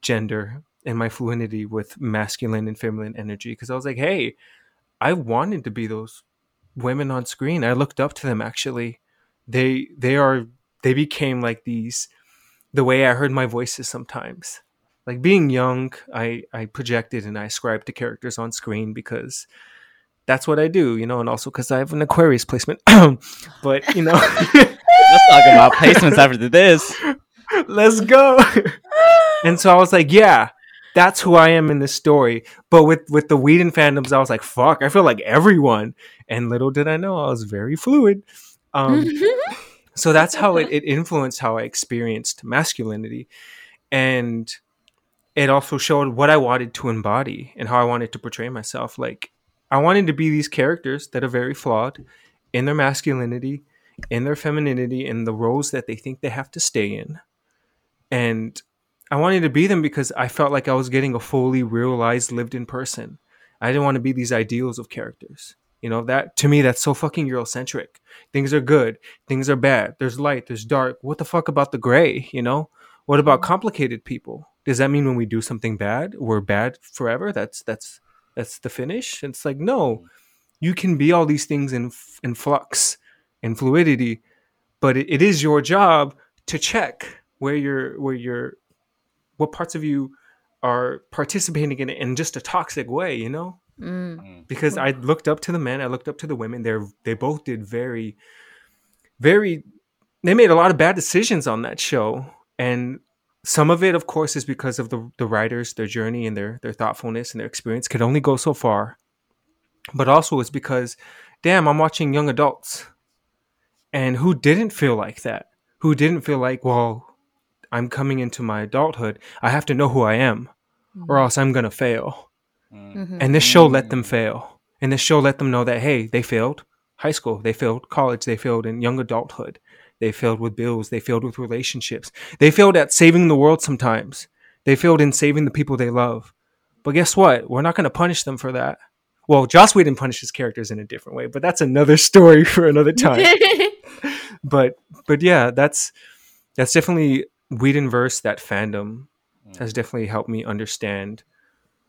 gender and my fluidity with masculine and feminine energy because I was like, "Hey, I wanted to be those women on screen. I looked up to them actually. They they are they became like these the way I heard my voices sometimes. Like being young, I I projected and I ascribed to characters on screen because that's what I do, you know, and also because I have an Aquarius placement. but you know, Let's talk about placements after this. let's go. and so I was like, yeah, that's who I am in this story. But with with the Whedon fandoms, I was like, fuck, I feel like everyone. And little did I know, I was very fluid. Um, so that's how it, it influenced how I experienced masculinity. And it also showed what I wanted to embody and how I wanted to portray myself. Like, I wanted to be these characters that are very flawed in their masculinity, in their femininity in the roles that they think they have to stay in and i wanted to be them because i felt like i was getting a fully realized lived in person. I didn't want to be these ideals of characters. You know that to me that's so fucking eurocentric. Things are good. Things are bad. There's light. There's dark. What the fuck about the gray? You know? What about mm-hmm. complicated people? Does that mean when we do something bad we're bad forever? That's that's that's the finish? It's like no. Mm-hmm. You can be all these things in in flux in fluidity but it, it is your job to check where you're where you're what parts of you are participating in it in just a toxic way you know Mm. because I looked up to the men, I looked up to the women. They're they both did very, very. They made a lot of bad decisions on that show, and some of it, of course, is because of the the writers, their journey and their their thoughtfulness and their experience could only go so far. But also, it's because, damn, I'm watching young adults, and who didn't feel like that, who didn't feel like, well, I'm coming into my adulthood, I have to know who I am, or mm. else I'm gonna fail. Mhm. And this show let them mm. fail. And this show let them know that hey, they failed high school, they failed college, they failed in young adulthood, they failed with bills, they failed with relationships, they failed at saving the world sometimes, they failed in saving the people they love. But guess what? We're not going to punish them for that. Well, Joss Whedon punished his characters in a different way, but that's another story for another time. but but yeah, that's that's definitely Whedonverse. That fandom has definitely helped me understand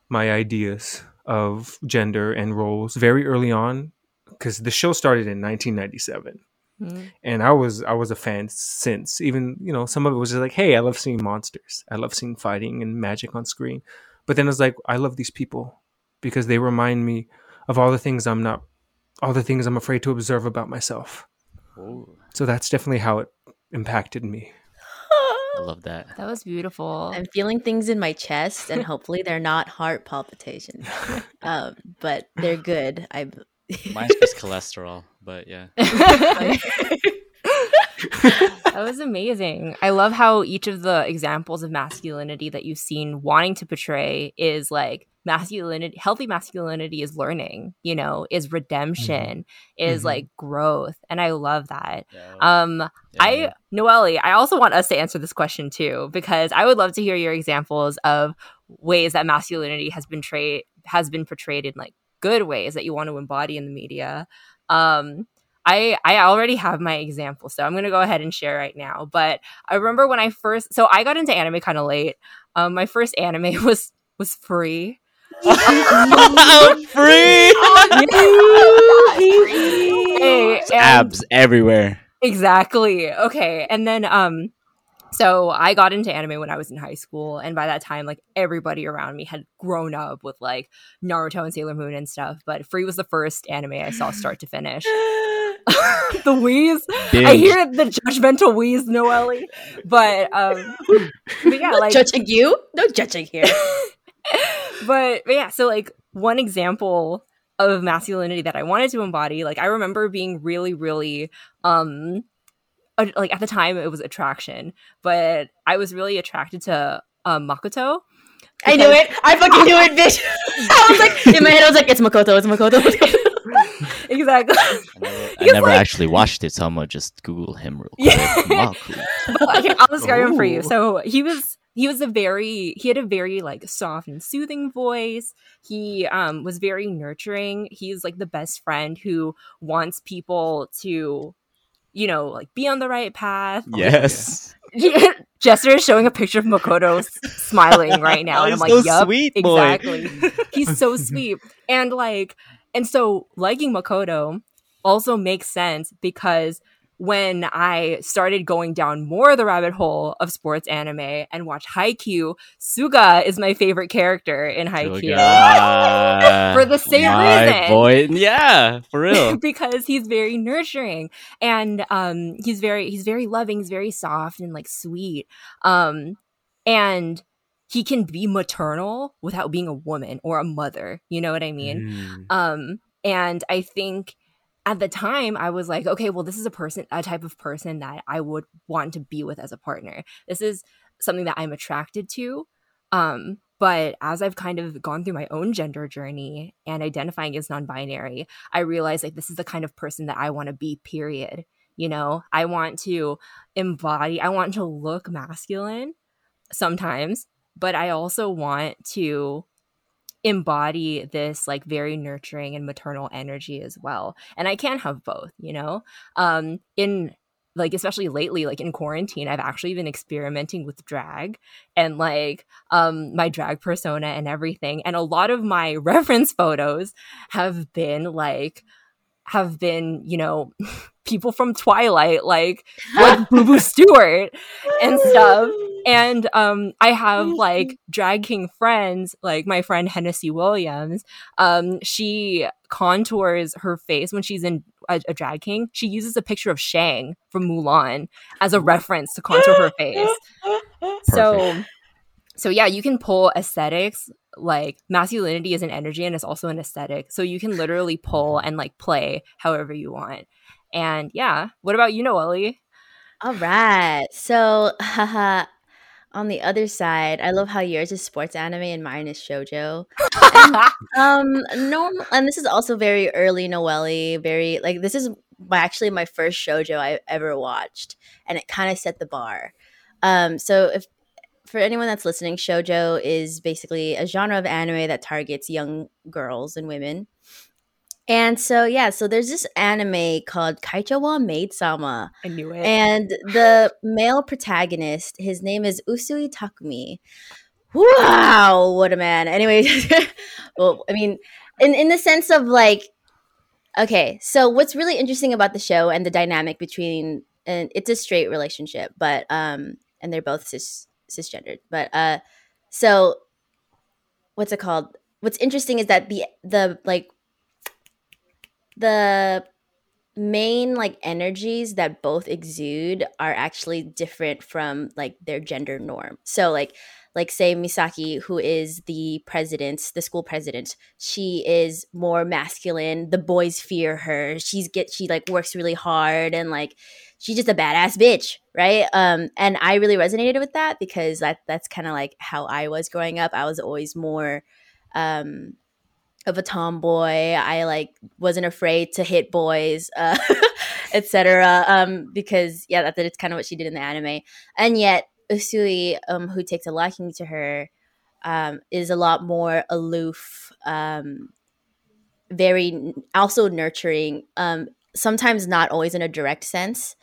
my ideas of gender and roles very early on because the show started in 1997 Mhm. and i was i was a fan since. Even you know some of it was just like hey i love seeing monsters. I love seeing fighting and magic on screen. But then it's like i love these people because they remind me of all the things i'm not all the things i'm afraid to observe about myself. Ooh, so that's definitely how it impacted me I love that. That was beautiful. I'm feeling things in my chest, and hopefully they're not heart palpitations. um, but they're good. I Mine's just cholesterol, but yeah. that was amazing. I love how each of the examples of masculinity that you've seen wanting to portray is like masculinity, healthy masculinity is learning, you know, is redemption, is Mhm. like growth. And I love that. Yeah. Um, Yeah. I, Noelle, I also want us to answer this question too, because I would love to hear your examples of ways that masculinity has been tra- has been portrayed in like good ways that you want to embody in the media. Um, I I already have my example, so I'm gonna go ahead and share right now. But I remember when I first, so I got into anime kind of late. Um, my first anime was was free. free Hey, abs everywhere. Exactly. Okay. And then um so I got into anime when I was in high school and by that time like everybody around me had grown up with like Naruto and Sailor Moon and stuff, but Free was the first anime I saw start to finish. the wheeze. I hear the judgmental wheeze, Noelle. But um but yeah, like judging you? No judging here. but, but yeah, so like one example of masculinity that I wanted to embody, like I remember being really, really um a- like at the time it was attraction, but I was really attracted to um, Makoto. I knew it. I fucking knew it, bitch. I was like, in my head, I was like, it's Makoto, it's Makoto. It's Makoto. Exactly. I never, I never like- actually watched it, so I'm gonna just Google him real quick. Yeah. Okay, I'll describe him for you. So he was he was a very he had a very like soft and soothing voice. He um was very nurturing. He's like the best friend who wants people to, you know, like be on the right path. Yes. Jester is showing a picture of Makoto smiling right now, and I'm he's like, so "Yup, sweet, boy." exactly." he's so sweet, and like, and so liking Makoto also makes sense because when I started going down more the rabbit hole of sports anime and watch Haikyuu, Suga is my favorite character in Haikyuu. Suga. For the same My reason. boy. Yeah, for real. because he's very nurturing and um he's very he's very loving he's very soft and like sweet um and he can be maternal without being a woman or a mother you know what i mean? Mm. um and i think at the time i was like okay well this is a person a type of person that i would want to be with as a partner. This is something that i'm attracted to. Um but as i've kind of gone through my own gender journey and identifying as non-binary i realized like this is the kind of person that i want to be period. You know, I want to embody, I want to look masculine sometimes, but I also want to embody this like very nurturing and maternal energy as well. And I can have both, you know? Um in like especially lately like in quarantine i've actually been experimenting with drag and like um my drag persona and everything and a lot of my reference photos have been like have been you know people from twilight like like boo boo stewart and stuff. And um i have like drag king friends like my friend hennessy williams. Um she contours her face when she's in a, a drag king. She uses a picture of shang from mulan as a reference to contour her face. So so yeah you can pull aesthetics like masculinity is an energy and it's also an aesthetic so you can literally pull and like play however you want and yeah what about you noelle All right. So, haha, on the other side, I love how yours is sports anime and mine is shojo. Um, normal, and this is also very early Noelle. Very like this is actually my first shojo I ever watched, and it kind of set the bar. Um, so if for anyone that's listening, shojo is basically a genre of anime that targets young girls and women. And so yeah, so there's this anime called Kaicho wa Maid Sama. i knew it And the male protagonist, his name is Usui Takumi. Wow, what a man. Anyway, well, I mean, in, in the sense of like, okay, so what's really interesting about the show and the dynamic between, and it's a straight relationship, but, um, and they're both cis, cisgendered, but, uh, so what's it called? What's interesting is that the, the, like, the main like energies that both exude are actually different from like their gender norm. So like like say Misaki who is the president, the school president, she is more masculine. The boys fear her. She's get she like works really hard and like she's just a badass bitch, right? Um and I really resonated with that because that that's kind of like how I was growing up. I was always more um of a tomboy. I like wasn't afraid to hit boys, uh, etc. Um, because yeah, that, that it's kind of what she did in the anime. And yet Usui, um, who takes a liking to her, um, is a lot more aloof, um, very also nurturing. Um, sometimes not always in a direct sense.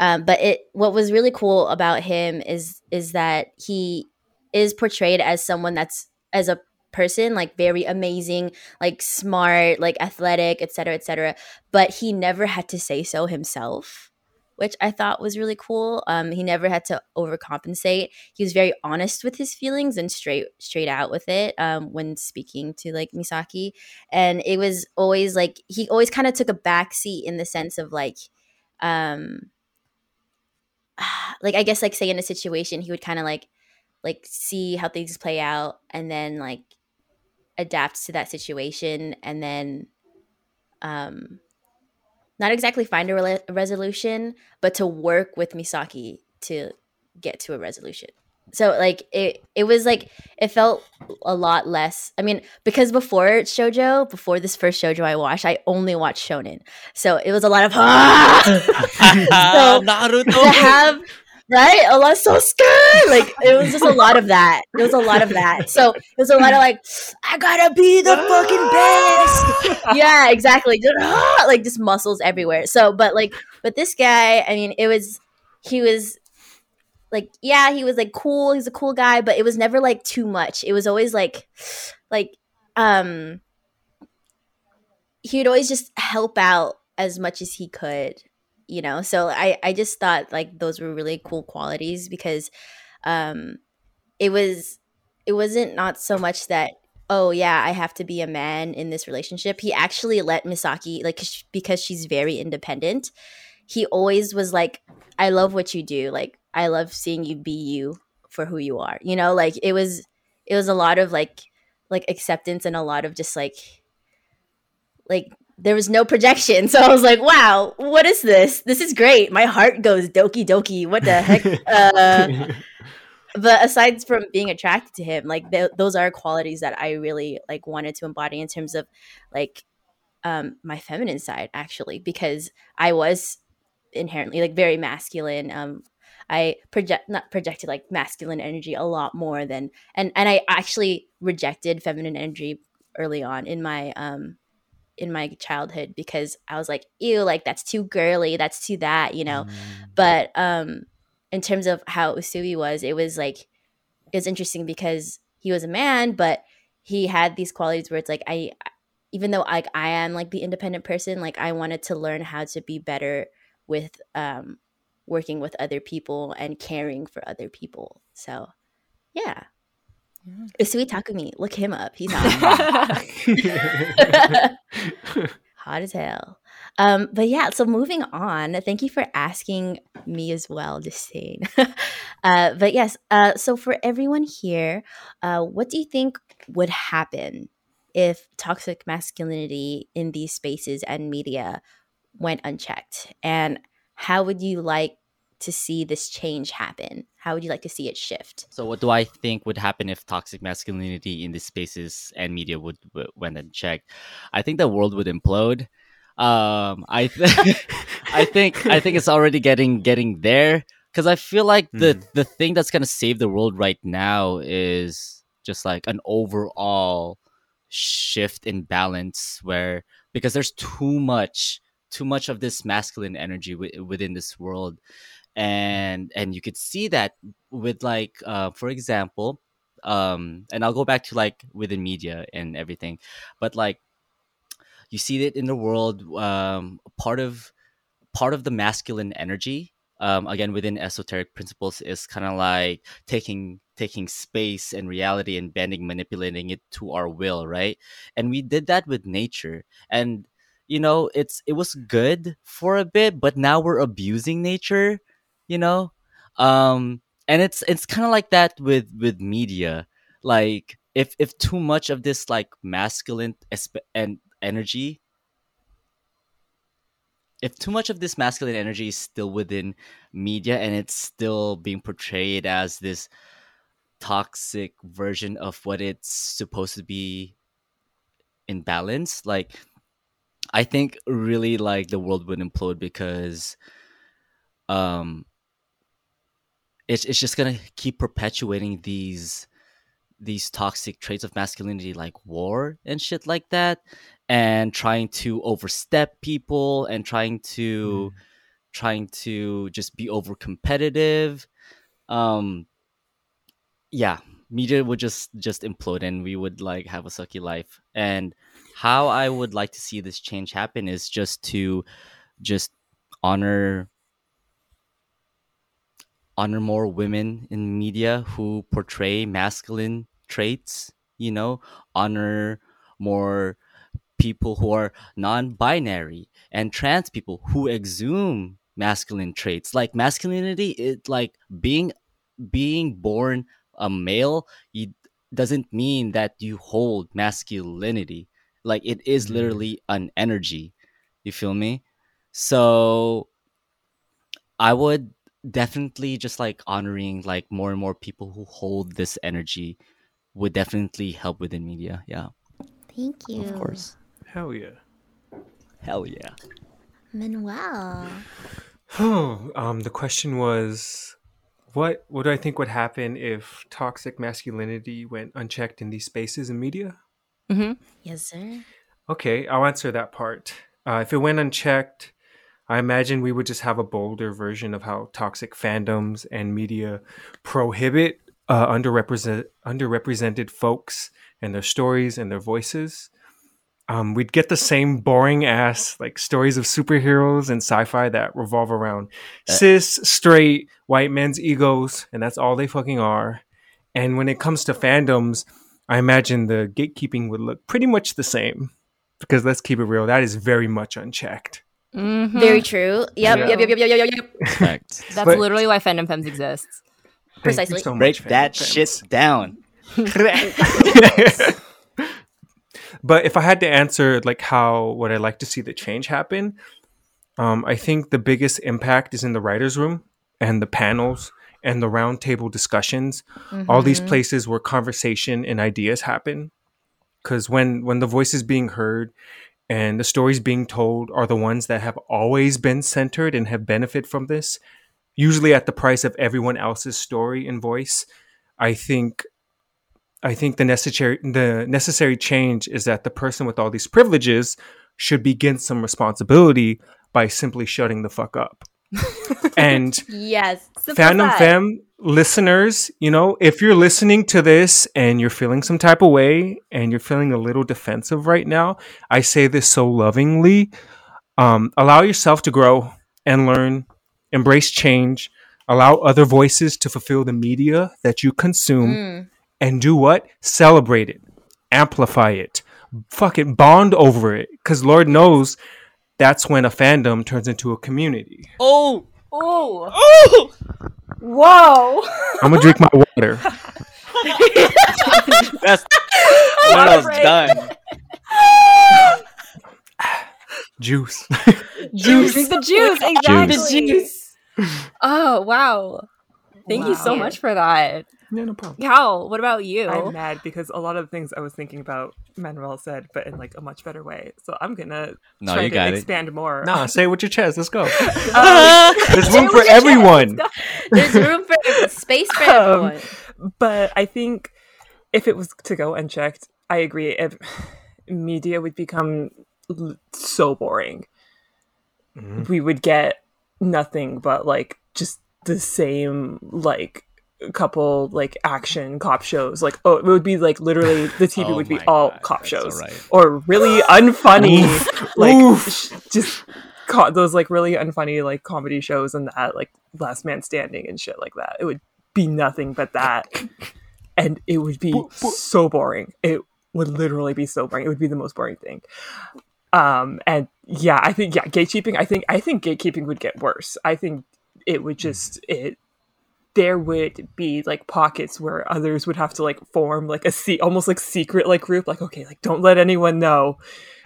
Um, but it what was really cool about him is is that he is portrayed as someone that's as a person like very amazing like smart like athletic etc etc but he never had to say so himself which i thought was really cool. Um he never had to overcompensate. He was very honest with his feelings and straight straight out with it um when speaking to like misaki. And it was always like he always kind of took a back seat in the sense of like um like i guess like say in a situation he would kind of like like see how things play out and then like adapt to that situation and then um not exactly find a rela- resolution but to work with misaki to get to a resolution so like it it was like it felt a lot less i mean because before shojo before this first shojo i watched i only watched shonen. So it was a lot of ah! so Naruto. to have right? A lot so scared. Like it was just a lot of that. It was a lot of that. So it was a lot of like i gotta be the fucking best. Yeah exactly. Just, ah, like just muscles everywhere. So but like but this guy i mean it was he was like yeah he was like cool he's a cool guy but it was never like too much. It was always like like um he'd always just help out as much as he could you know? So i i just thought like those were really cool qualities because um it was it wasn't not so much that oh yeah i have to be a man in this relationship. He actually let misaki like because she's very independent. He always was like i love what you do. Like i love seeing you be you for who you are you know like it was it was a lot of like like acceptance and a lot of just like like there was no projection. So i was like wow what is this? This is great. My heart goes doki doki what the heck? Uh but aside from being attracted to him like th- those are qualities that i really like wanted to embody in terms of like um my feminine side actually because i was inherently like very masculine. Um, I project not projected like masculine energy a lot more than and and I actually rejected feminine energy early on in my um in my childhood because I was like, ew, like that's too girly, that's too that, you know. Mm. But um in terms of how Usui was, it was like it was interesting because he was a man, but he had these qualities where it's like I even though like I am like the independent person, like I wanted to learn how to be better with um working with other people and caring for other people. So yeah. yeah. Usui Takumi, look him up. He's hot. hot as hell. Um, but yeah, so moving on. Thank you for asking me as well, Justine. uh, but yes, uh, so for everyone here, uh, what do you think would happen if toxic masculinity in these spaces and media went unchecked? And how would you like to see this change happen? How would you like to see it shift? So, what do I think would happen if toxic masculinity in these spaces and media would, would went unchecked? I think the world would implode. Um, I th- I think I think it's already getting getting there because I feel like the mm. the thing that's gonna save the world right now is just like an overall shift in balance where because there's too much too much of this masculine energy w- within this world and and you could see that with like uh, for example um and i'll go back to like within media and everything but like you see it in the world um part of part of the masculine energy um, again within esoteric principles is kind of like taking taking space and reality and bending manipulating it to our will right? And we did that with nature. And you know it's it was good for a bit but now we're abusing nature you know? Um and it's it's kind of like that with with media. Like if if too much of this like masculine and energy if too much of this masculine energy is still within media and it's still being portrayed as this toxic version of what it's supposed to be in balance like i think really like the world would implode because um it's it's just gonna keep perpetuating these these toxic traits of masculinity like war and shit like that and trying to overstep people and trying to mm. trying to just be over competitive um yeah media would just just implode and we would like have a sucky life and how i would like to see this change happen is just to just honor honor more women in media who portray masculine traits, you know, honor more people who are non-binary and trans people who exhume masculine traits. Like masculinity it like being being born a male you, doesn't mean that you hold masculinity. Like it is mm-hmm. literally an energy. You feel me? So I would definitely just like honoring like more and more people who hold this energy would definitely help within media. Yeah. Thank you. Of course. Hell yeah. Hell yeah. Manuel. Oh, um, the question was, what what do I think would happen if toxic masculinity went unchecked in these spaces in media? Mm-hmm. Yes, sir. Okay, I'll answer that part. Uh, if it went unchecked, I imagine we would just have a bolder version of how toxic fandoms and media prohibit uh, underrepresent, underrepresented folks and their stories and their voices. Um, we'd get the same boring ass like stories of superheroes and sci-fi that revolve around uh, cis, straight, white men's egos, and that's all they fucking are. And when it comes to fandoms, I imagine the gatekeeping would look pretty much the same. Because let's keep it real, that is very much unchecked. Mm-hmm. Very true. Yep, yeah. yep, yep, yep, yep, yep, yep. That's but, literally why Fandom Femmes exists. Precisely. So Break that shit down. but if I had to answer like how would I like to see the change happen, um, I think the biggest impact is in the writers' room and the panels and the roundtable discussions. Mm-hmm. All these mm-hmm. places where conversation and ideas happen. Because when when the voice is being heard and the stories being told are the ones that have always been centered and have benefit from this, usually at the price of everyone else's story and voice. I think I think the necessary the necessary change is that the person with all these privileges should begin some responsibility by simply shutting the fuck up. And Yes. Fandom. Fem listeners, you know, if you're listening to this and you're feeling some type of way and you're feeling a little defensive right now, I say this so lovingly. Um, allow yourself to grow and learn, embrace change, allow other voices to fulfill the media that you consume, Mm. and do what? Celebrate it, amplify it, fucking bond over it. Because Lord knows that's when a fandom turns into a community. Oh, Oh, oh! whoa! I'm gonna drink my water. That's when I was done. Juice. Juice. Drink the juice. Exactly. The juice. Oh wow! Thank you so much for that, yeah, no problem. Cal. What about you? I'm mad because a lot of the things I was thinking about Manuel said, but in like a much better way. So I'm gonna No, try you to got it. expand more. Nah, say it with your chest. Let's go. Um, There's room for everyone. There's room for space for Um, everyone. but I think if it was to go unchecked, I agree. If media would become l- so boring, Mhm. we would get nothing but like just the same like couple like action cop shows. Like oh it would be like literally the tv Oh would be all God, cop shows. alright. or really unfunny like Oof. just co- those like really unfunny like comedy shows and that like last man standing and shit like that. It would be nothing but that. And it would be so boring. It would literally be so boring. It would be the most boring thing. Um and yeah i think yeah gatekeeping i think i think gatekeeping would get worse. I think it would just it there would be like pockets where others would have to like form like a se- almost like secret like group like okay like don't let anyone know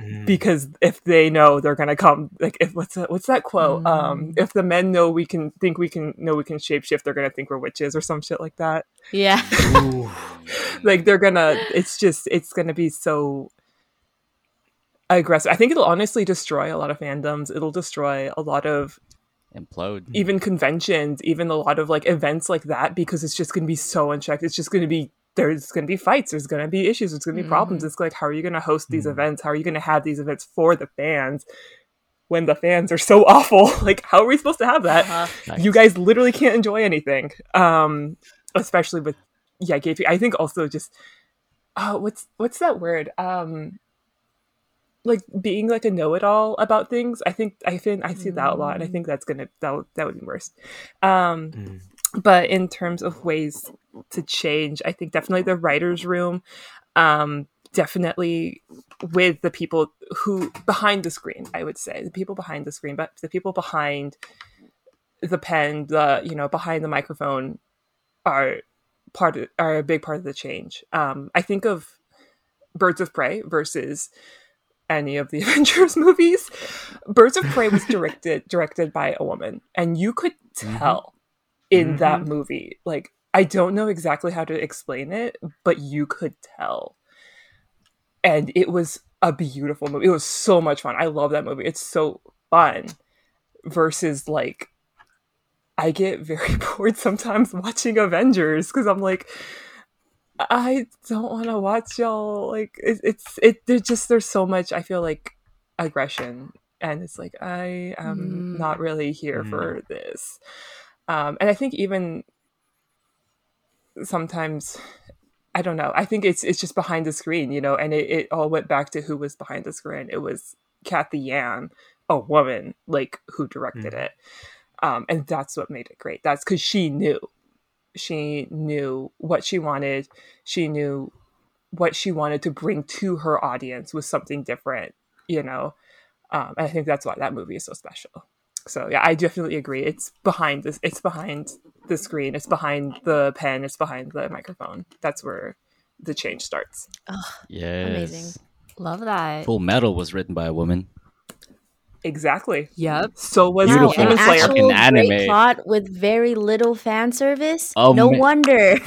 Mm. because if they know they're gonna come like if what's that what's that quote? Um if the men know we can think we can know we can shapeshift they're gonna think we're witches or some shit like that. Yeah. Like they're gonna it's just it's gonna be so aggressive. I think it'll honestly destroy a lot of fandoms. It'll destroy a lot of Implode. even conventions even a lot of like events like that because it's just gonna be so unchecked. It's just gonna be there's gonna be fights there's gonna be issues there's gonna be problems. It's like how are you gonna host these Mm. events? How are you gonna have these events for the fans when the fans are so awful? Like how are we supposed to have that? Uh-huh. you guys literally can't enjoy anything um especially with yeah gay pe- i think also just uh what's what's that word? Um like being like a know-it-all about things i think i think i see that a lot and i think that's gonna that that would be worse. Um Mm. but in terms of ways to change i think definitely the writers room um definitely with the people who behind the screen i would say the people behind the screen but the people behind the pen the you know behind the microphone are part of, are a big part of the change. Um i think of birds of prey versus any of the avengers movies. Birds of prey was directed directed by a woman and you could mm-hmm. tell in mm-hmm. that movie. Like i don't know exactly how to explain it but you could tell. And it was a beautiful movie. It was so much fun. I love that movie. It's so fun versus like I get very bored sometimes watching Avengers because I'm like, I don't want to watch y'all. Like, it, it's it. There's just there's so much. I feel like aggression, and it's like I am Mm. not really here Mm. for this. Um, and I think even sometimes I don't know. I think it's it's just behind the screen, you know. And it, it all went back to who was behind the screen. It was Cathy Yan, a woman, like who directed Mm. it um, and that's what made it great that's because she knew she knew what she wanted she knew what she wanted to bring to her audience was something different you know um, and i think that's why that movie is so special so yeah i definitely agree it's behind this it's behind the screen it's behind the pen it's behind the microphone that's where the change starts Yes. Amazing. Love that. Full Metal was written by a woman. Exactly Yep. so was Beautiful. Wow, an demon slayer actual In anime. great plot with very little fan service. Oh, no man. wonder.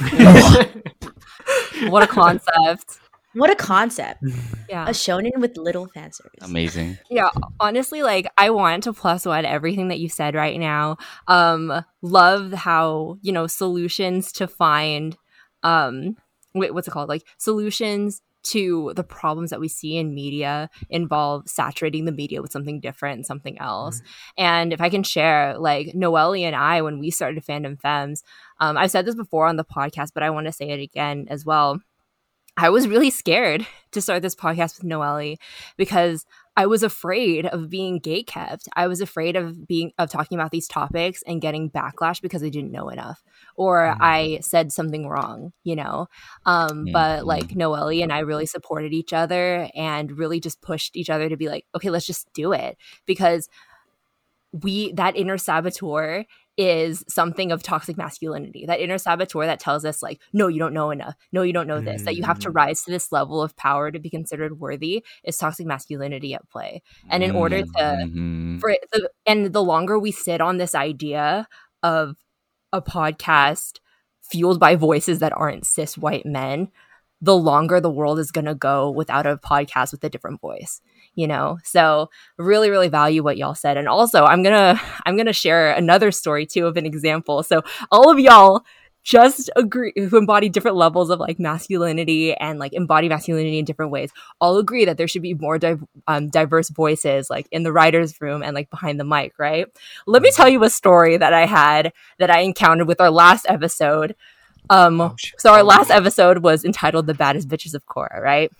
What a concept. What a concept. Yeah. A shonen with little fan service. Amazing. Yeah, honestly, like I want to plus one everything that you said right now. Um, love how you know solutions to find, um, wait, what's it called? Like solutions to the problems that we see in media involve saturating the media with something different, something else. And if I can share, like Noelle and I, when we started Fandom Femmes, um, I've said this before on the podcast, but I want to say it again as well. I was really scared to start this podcast with Noelle because I was afraid of being gatekept. I was afraid of being of talking about these topics and getting backlash because I didn't know enough or Mm. I said something wrong, you know. Um, but like Noelle and I really supported each other and really just pushed each other to be like, okay, let's just do it because we that inner saboteur is something of toxic masculinity. That inner saboteur that tells us like, no, you don't know enough. No, you don't know this. That you have to Mm. rise to this level of power to be considered worthy is toxic masculinity at play. And in order to Mhm. for it, the, and the longer we sit on this idea of a podcast fueled by voices that aren't cis white men, the longer the world is going to go without a podcast with a different voice you know? So really really value what y'all said. And also i'm gonna i'm gonna share another story too of an example. So all of y'all just agree who embody different levels of like masculinity and like embody masculinity in different ways all agree that there should be more div- um, diverse voices like in the writers room and like behind the mic right? Let me tell you a story that i had that i encountered with our last episode. Um Oh, so our last episode was entitled the baddest bitches of Korra, right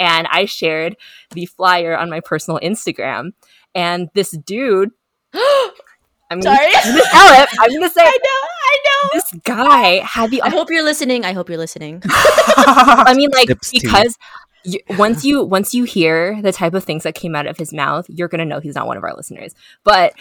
and i shared the flyer on my personal instagram and this dude i'm gonna, Sorry. I'm gonna tell it i'm gonna say I know, I know. this guy had the I hope you're listening. I hope you're listening. I mean, like Tips because you, once you once you hear the type of things that came out of his mouth, you're gonna know he's not one of our listeners. But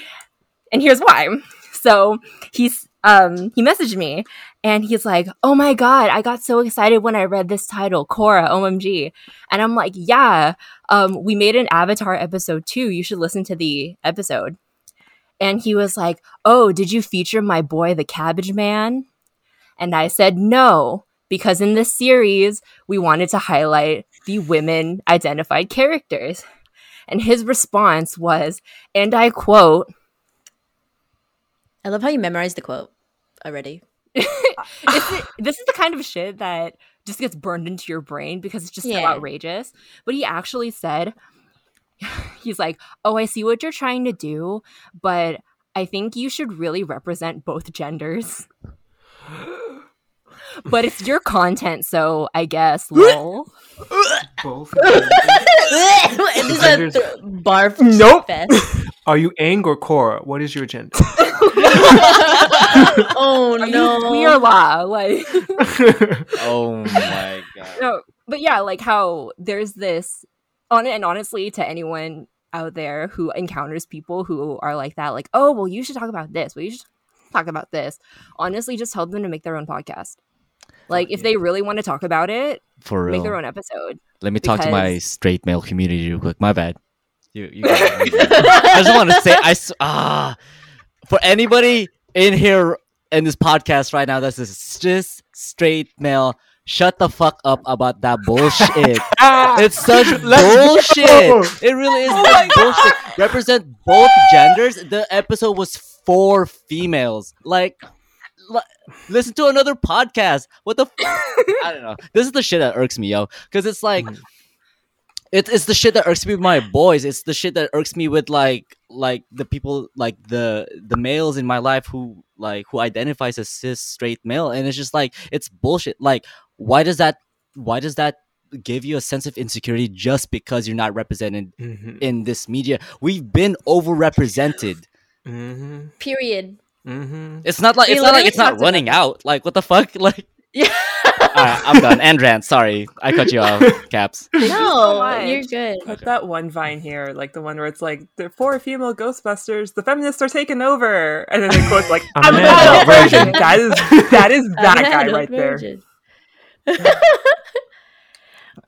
and here's why. So he's um he messaged me and he's like, "Oh my god, I got so excited when I read this title, Korra, OMG." And I'm like, "Yeah, um we made an Avatar episode too. You should listen to the episode." And he was like, "Oh, did you feature my boy the Cabbage Man?" And I said, "No." because in this series we wanted to highlight the women identified characters and his response was and i quote I love how you memorized the quote already. this, is, this is the kind of shit that just gets burned into your brain because it's just so outrageous but he actually said he's like oh i see what you're trying to do but i think you should really represent both genders but it's your content so i guess lol Both. this is a Genders- th- barf Nope. fest. Are you Aang or Korra? What is your gender? oh Are no. you queer la like Oh my god. no, but yeah, like how there's this on and honestly to anyone out there who encounters people who are like that, like, oh well you should talk about this, well you should talk about this. Honestly, just tell them to make their own podcast. Like if they really want to talk about it, For real. make their own episode. Let me talk to my straight male community real quick. My bad. You, you go. I just want to say, I ah, for anybody in here in this podcast right now, that's just straight male. Shut the fuck up about that bullshit. it's such bullshit. go. It really is such bullshit. Represent both genders. The episode was for females. Like, li- listen to another podcast. What the? F- I don't know. This is the shit that irks me, yo. Because it's like, Mhm. it's it's the shit that irks me with my boys. It's the shit that irks me with like like the people like the the males in my life who like who identifies as cis straight male, and it's just like it's bullshit. Like, why does that? Why does that? give you a sense of insecurity just because you're not represented Mhm. in this media we've been overrepresented Mhm. Period. Mhm. it's not like it's not like it's not running out like what the fuck like Yeah. Alright, i'm done and rant sorry i cut you off caps no, you're good. Put that one vine here, like the one where it's like the four female Ghostbusters, the feminists are taking over, and then they quote like I'm "I'm an an adult adult version." virgin. That is that is that guy adult right there.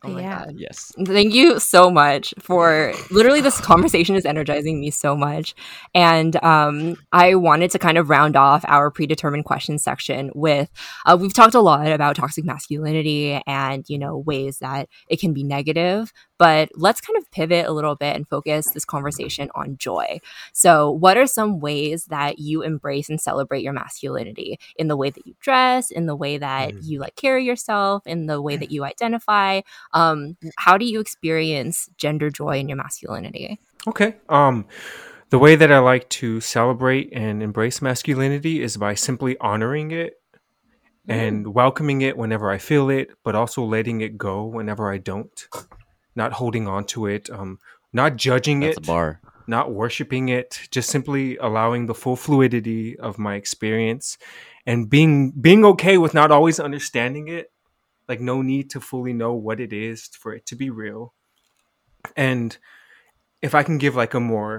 Oh my Yeah. god. Yes. Thank you so much for literally this conversation is energizing me so much. And um, I wanted to kind of round off our predetermined question section with uh, we've talked a lot about toxic masculinity and, you know, ways that it can be negative, but let's kind of pivot a little bit and focus this conversation on joy. So, what are some ways that you embrace and celebrate your masculinity in the way that you dress, in the way that Mm. you like carry yourself, in the way that you identify? Um how do you experience gender joy in your masculinity Okay. Um, the way that I like to celebrate and embrace masculinity is by simply honoring it and welcoming it whenever I feel it, but also letting it go whenever I don't. Not holding on to it, um, not judging That's it, bar. not worshiping it, just simply allowing the full fluidity of my experience and being being okay with not always understanding it. Like no need to fully know what it is for it to be real. And if I can give like a more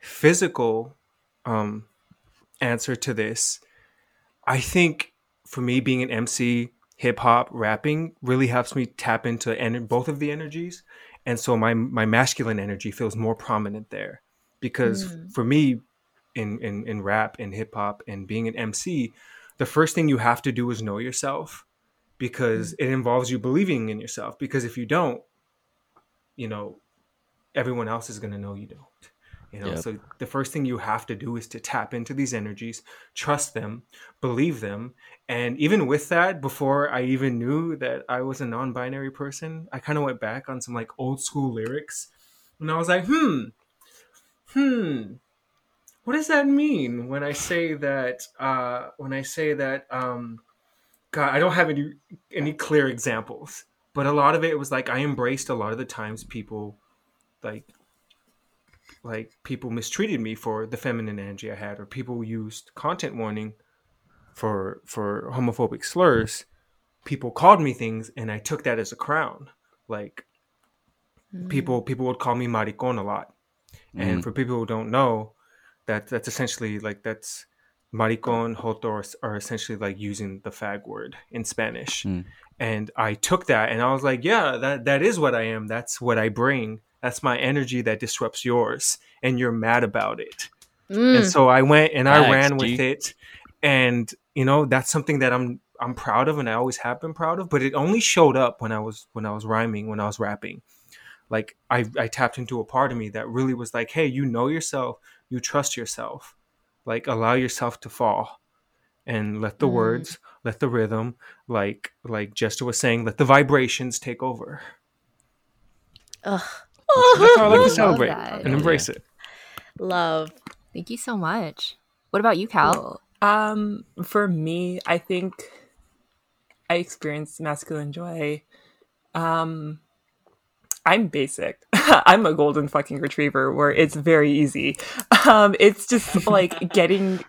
physical um answer to this, I think for me being an MC, hip hop, rapping really helps me tap into en- both of the energies, and so my my masculine energy feels more prominent there because Mm. for me in in in rap and hip hop and being an MC, the first thing you have to do is know yourself because it involves you believing in yourself because if you don't, you know, everyone else is going to know you don't. You know, Yep. so the first thing you have to do is to tap into these energies, trust them, believe them, and even with that, before I even knew that I was a non-binary person, I kind of went back on some like old school lyrics, and I was like, hmm, hmm, what does that mean when I say that? Uh, when I say that, um, God, I don't have any any clear examples, but a lot of it was like I embraced a lot of the times people like like people mistreated me for the feminine energy I had, or people used content warning for for homophobic slurs. People called me things, and I took that as a crown. Like people people would call me maricon a lot, and Mhm. for people who don't know, that that's essentially like that's maricon joto are, are essentially like using the fag word in Spanish. Mm. And I took that, and I was like, yeah, that that is what I am. That's what I bring. That's my energy that disrupts yours, and you're mad about it. Mm. And so I went and I ran with G. it, and you know that's something that I'm I'm proud of, and I always have been proud of. But it only showed up when I was when I was rhyming, when I was rapping. Like I I tapped into a part of me that really was like, hey, you know yourself, you trust yourself, like allow yourself to fall, and let the Mm. words, let the rhythm, like like Jester was saying, let the vibrations take over. Ugh. That's how I like to celebrate that. and embrace it. Love. thank you so much what about you cal Um, for me, I think I experienced masculine joy. Um, I'm basic. I'm a golden fucking retriever where it's very easy. Um, it's just like getting,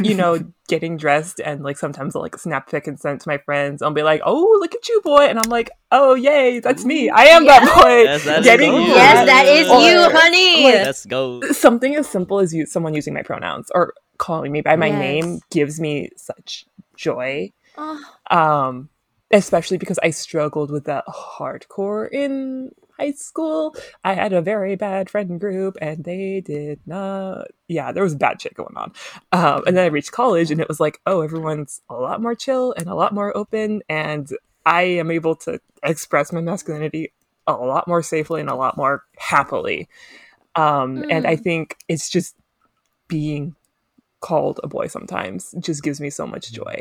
you know, getting dressed and like sometimes I'll like snap pic and send it to my friends. I'll be like, oh, look at you, boy. And I'm like, oh, yay, that's me. I am that boy. Yes, that is getting you. Yes, that is Or- you, honey. Let's go. something as simple as you, someone using my pronouns or calling me by my Yes. name gives me such joy Oh, um especially because i struggled with that hardcore in high school. I had a very bad friend group and they did not yeah there was bad shit going on. Um, and then i reached college and it was like oh everyone's a lot more chill and a lot more open and i am able to express my masculinity a lot more safely and a lot more happily. Um, and i think it's just being called a boy sometimes just gives me so much joy.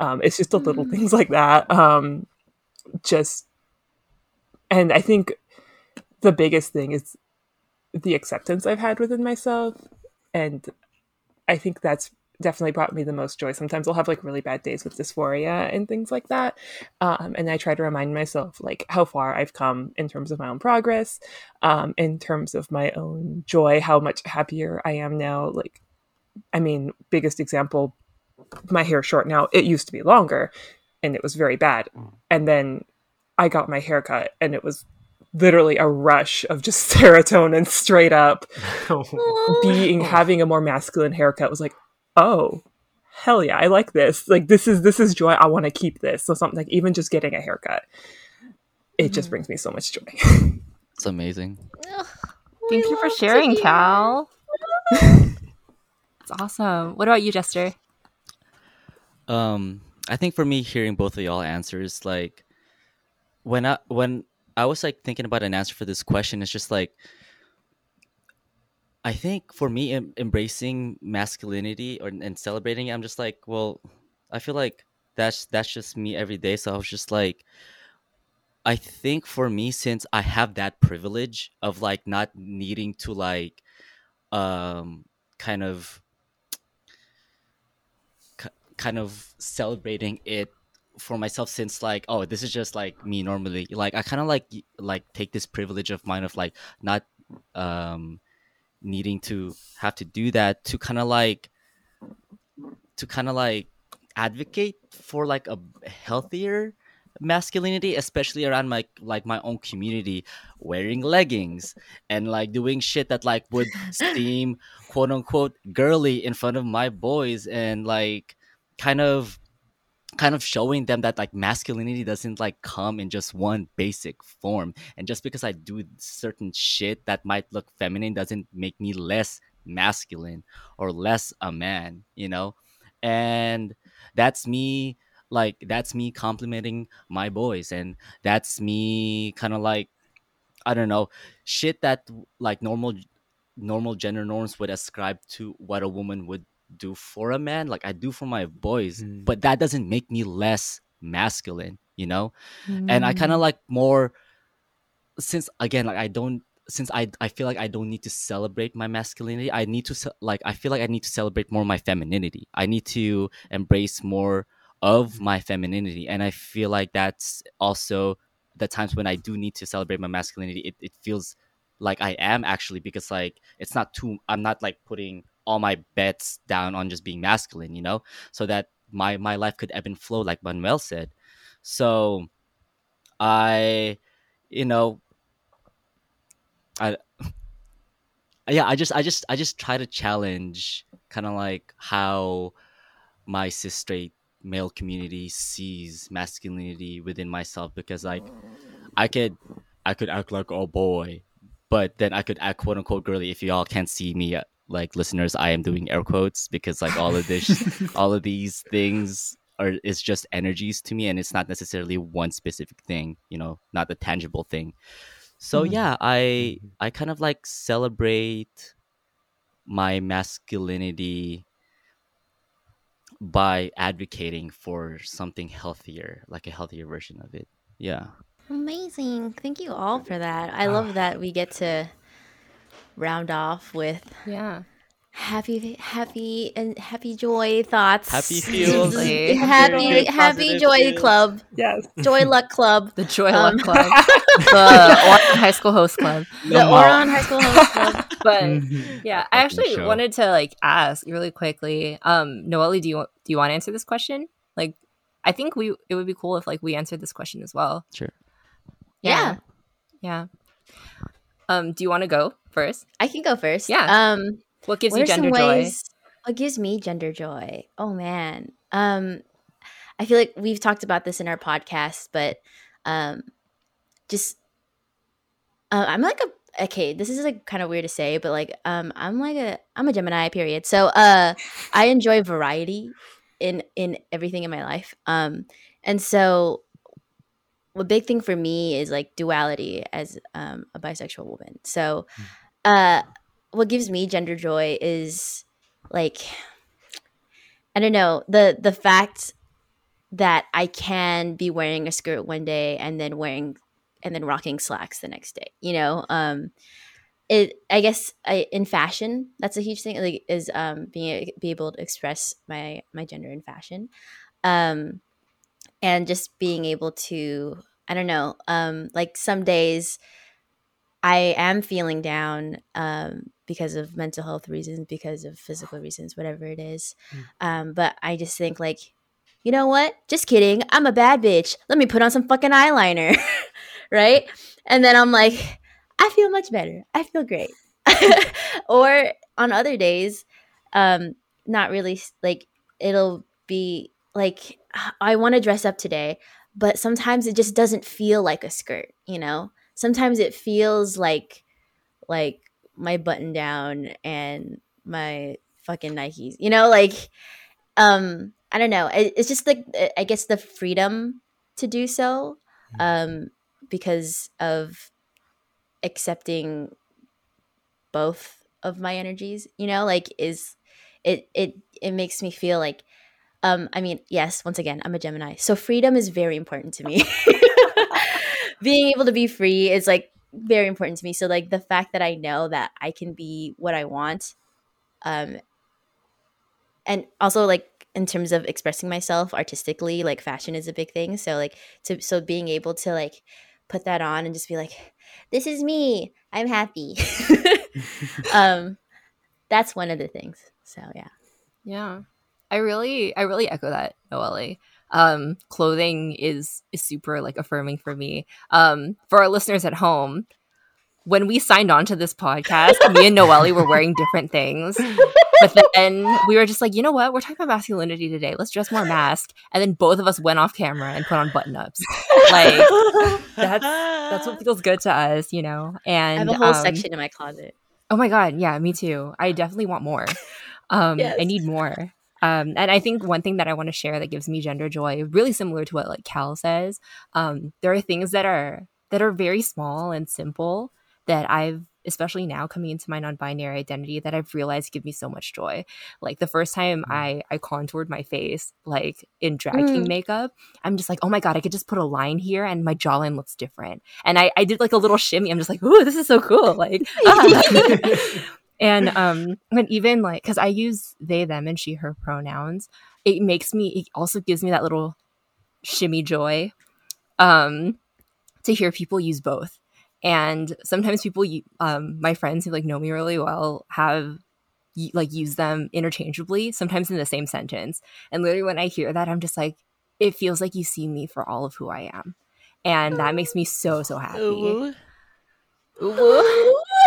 Um, it's just the little Mm. things like that um, just and i think the biggest thing is the acceptance i've had within myself and i think that's definitely brought me the most joy. Sometimes i'll have like really bad days with dysphoria and things like that um, and i try to remind myself like how far i've come in terms of my own progress um, in terms of my own joy how much happier i am now. Like i mean biggest example my hair short now it used to be longer and it was very bad. And then i got my hair cut and it was literally a rush of just serotonin straight up being having a more masculine haircut was like oh hell yeah i like this like this is this is joy i want to keep this so something like even just getting a haircut it just Mhm. brings me so much joy. It's amazing. Ugh, Thank you for sharing, hear. Cal. It's awesome. What about you, Jester? Um, I think for me, hearing both of y'all answers, like when I when I was like thinking about an answer for this question, it's just like I think for me, em- embracing masculinity or and celebrating it, I'm just like, well, I feel like that's that's just me every day. So I was just like, I think for me, since I have that privilege of like not needing to like, um, kind of ki- kind of celebrating it for myself since like oh this is just like me normally. Like i kind of like like take this privilege of mine of like not um needing to have to do that to kind of like to kind of like advocate for like a healthier masculinity especially around my like my own community wearing leggings and like doing shit that like would seem quote unquote girly in front of my boys and like kind of kind of showing them that like masculinity doesn't like come in just one basic form. And just because i do certain shit that might look feminine doesn't make me less masculine or less a man you know? And that's me like that's me complimenting my boys. And that's me kind of like i don't know shit that like normal normal gender norms would ascribe to what a woman would do for a man like i do for my boys Mm. but that doesn't make me less masculine you know and i Mm. kind of like more since again like i don't since i i feel like i don't need to celebrate my masculinity i need to like i feel like i need to celebrate more my femininity i need to embrace more of my femininity and i feel like that's also the times when i do need to celebrate my masculinity it, it feels like i am actually because like it's not too i'm not like putting all my bets down on just being masculine you know so that my my life could ebb and flow like manuel said. So i you know i yeah i just i just i just try to challenge kind of like how my cis straight male community sees masculinity within myself because like i could i could act like a boy but then i could act quote unquote girly if y'all can't see me uh, like listeners i am doing air quotes because like all of this all of these things are is just energies to me and it's not necessarily one specific thing you know not a tangible thing so Mhm. yeah i Mhm. i kind of like celebrate my masculinity by advocating for something healthier like a healthier version of it yeah Amazing. Thank you all for that. I Ah. love that we get to round off with yeah. happy happy and happy joy thoughts. Happy feels. Seriously. happy happy joy feels. club. Yes. Joy luck club. The Joy Um, Luck Club. the Ouran High School Host Club. The Wow. Ouran High School Host Club. But Mhm. yeah, I actually show. wanted to like ask really quickly. Um, Noelle, do you do you want to answer this question? Like, I think we it would be cool if like we answered this question as well. sure Yeah. Yeah. Um, do you want to go first? I can go first. Yeah. Um What gives what you gender joy? what gives me gender joy? Oh man. Um I feel like we've talked about this in our podcast, but um just uh, I'm like a okay, this is like kind of weird to say, but like um I'm like a I'm a Gemini period. So uh I enjoy variety in in everything in my life. Um and so a big thing for me is like duality as um, a bisexual woman. So uh what gives me gender joy is like I don't know, the the fact that I can be wearing a skirt one day and then wearing and then rocking slacks the next day. You know, um it I guess I, in fashion that's a huge thing like is um being be able to express my my gender in fashion. Um and just being able to I don't know, um like some days I am feeling down um, because of mental health reasons, because of physical reasons, whatever it is. Mm. Um, but I just think like, you know what? Just kidding. I'm a bad bitch. Let me put on some fucking eyeliner, right? And then I'm like, I feel much better. I feel great. or on other days, um, not really like it'll be like I want to dress up today, but sometimes it just doesn't feel like a skirt, you know? Sometimes it feels like like my button down and my fucking Nikes. You know, like um I don't know. It, it's just like I guess the freedom to do so um because of accepting both of my energies, you know, like is it it it makes me feel like um I mean, yes, once again, I'm a Gemini. So freedom is very important to me. Being able to be free is like very important to me. So like the fact that I know that I can be what I want um and also like in terms of expressing myself artistically, like fashion is a big thing. So like to so being able to like put that on and just be like this is me. I'm happy. um that's one of the things. So yeah. Yeah. I really I really echo that, Noelle. Um clothing is is super like affirming for me. Um for our listeners at home, when we signed on to this podcast, me and Noelle were wearing different things. But then we were just like, you know what? We're talking about masculinity today. Let's dress more mask. And then both of us went off camera and put on button ups. Like that's that's what feels good to us, you know. And I have a whole um, section in my closet. Oh my god, yeah, me too. I definitely want more. Um, I need more. Um, and I think one thing that I want to share that gives me gender joy, really similar to what like Cal says, um, there are things that are that are very small and simple that I've especially now coming into my non-binary identity that I've realized give me so much joy. Like the first time I I contoured my face like in drag king Mm. makeup, I'm just like, oh my god, I could just put a line here and my jawline looks different. And I I did like a little shimmy. I'm just like, ooh, this is so cool. Like ah. and um and even like because i use they them and she her pronouns it makes me it also gives me that little shimmy joy um to hear people use both. And sometimes people um my friends who like know me really well have like use them interchangeably sometimes in the same sentence. And literally when i hear that i'm just like it feels like you see me for all of who i am. And that makes me so so happy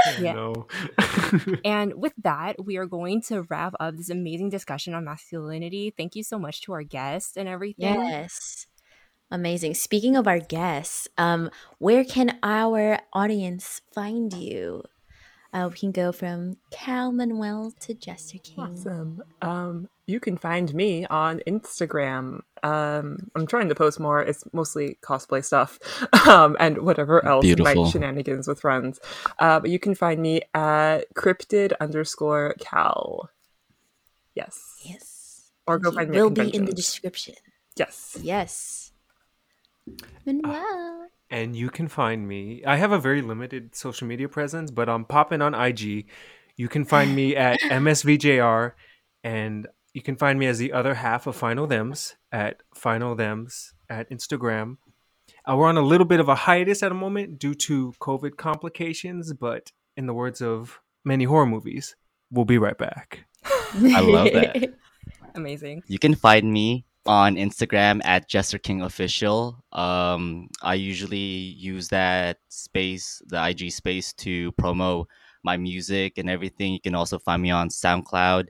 Yeah. No. And with that, we are going to wrap up this amazing discussion on masculinity. Thank you so much to our guests and everything. Yes. Amazing. Speaking of our guests, um, where can our audience find you? Uh, we can go from Cal Manuel to Jester King. Awesome. Um, you can find me on Instagram. Um, I'm trying to post more. It's mostly cosplay stuff um, and whatever else Beautiful. my shenanigans with friends. Uh, but you can find me at cryptid underscore cal. Yes. Yes. Or go find me Will be in the description. Yes. Yes. Manuel. and you can find me. I have a very limited social media presence, but I'm popping on IG. You can find me at MSVJR, and you can find me as the other half of Final Thems at Final Thems at Instagram. Uh, we're on a little bit of a hiatus at the moment due to COVID complications, but in the words of many horror movies, we'll be right back. I love that. Amazing. You can find me on Instagram at Jester King Official. Um, I usually use that space, the IG space, to promo my music and everything. You can also find me on SoundCloud.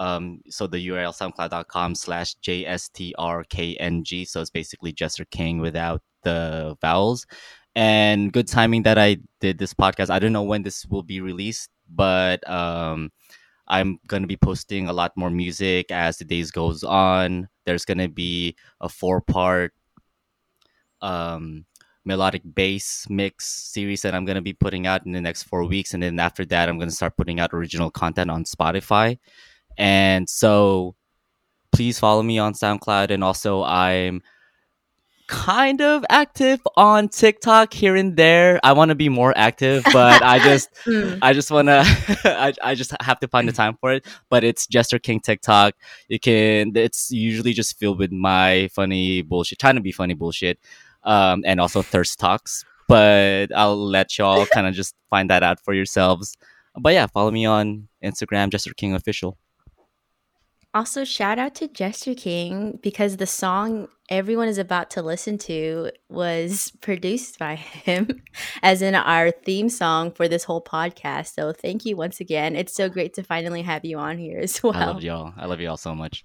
Um, so the URL soundcloud.com slash JSTRKNG. So it's basically Jester King without the vowels. And good timing that I did this podcast. I don't know when this will be released, but um, I'm gonna be posting a lot more music as the days goes on. There's gonna be a four part um melodic bass mix series that I'm gonna be putting out in the next four weeks, and then after that, I'm gonna start putting out original content on Spotify. And so, please follow me on SoundCloud, and also I'm kind of active on TikTok here and there. I want to be more active, but I just Hmm. I just wanna I, I just have to find the time for it. But it's Jester King TikTok. You can it's usually just filled with my funny bullshit, trying to be funny bullshit. Um and also thirst talks. But I'll let y'all kind of just find that out for yourselves. But yeah, follow me on Instagram, Jester King Official. Also, shout out to Jester King because the song everyone is about to listen to was produced by him, as in our theme song for this whole podcast. So, thank you once again. It's so great to finally have you on here as well. I love y'all. I love y'all so much.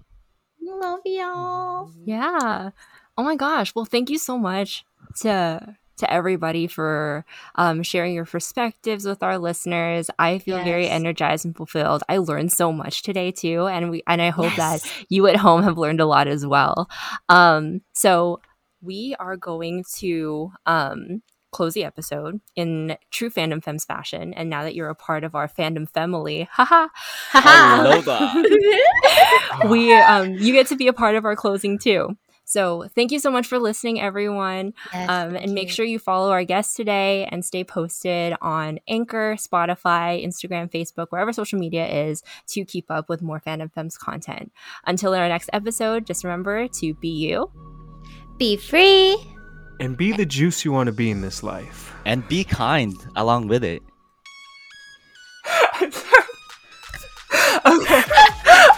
Love y'all. Yeah. Oh my gosh. Well, thank you so much to to everybody for um, sharing your perspectives with our listeners. I feel very energized and fulfilled. I learned so much today too, and we and I hope Yes. that you at home have learned a lot as well. Um, so we are going to um, close the episode in true fandom femmes fashion. And now that you're a part of our fandom family, haha, Aloha. we um, you get to be a part of our closing too. So thank you so much for listening, everyone. Yes, Um, thank and make you. sure you follow our guests today and stay posted on Anchor, Spotify, Instagram, Facebook, wherever social media is to keep up with more Fandom Femmes content. Until our next episode, just remember to be you. be free. And be the juice you want to be in this life. and be kind along with it.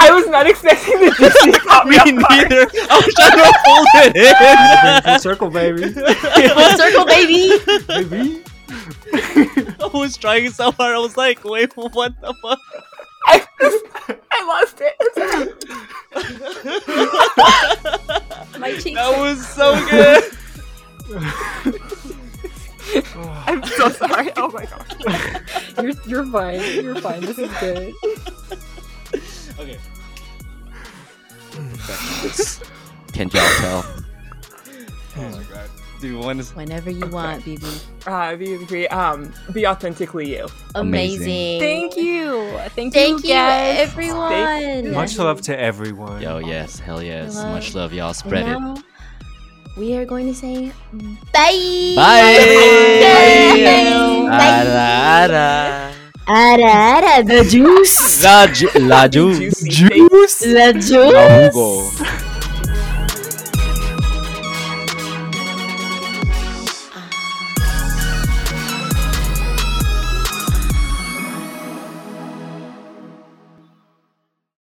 I was not expecting the juicy caught me Me off guard. neither. I was trying to hold it Full circle, baby. Full circle, baby. baby. I was trying so hard. I was like, wait, what the fuck? I, I lost it. My cheeks. That was so good. I'm so sorry. Oh my gosh. You're, you're fine. You're fine. This is good. okay. Can y'all tell? Oh my god. Do you want to? Whenever you want, BB. Uh, be, be, um, be authentically you. Amazing. Thank you. Thank, you. Thank you, you, guys. everyone. Much love to everyone. Yo, yes, hell yes. Love. Much love, y'all. And Spread it. we are going to say bye. Bye. Bye. Ara, ara. Ara, ara, the juice. La, ju- la juice. Juicy. Juice. The juice. La jugo.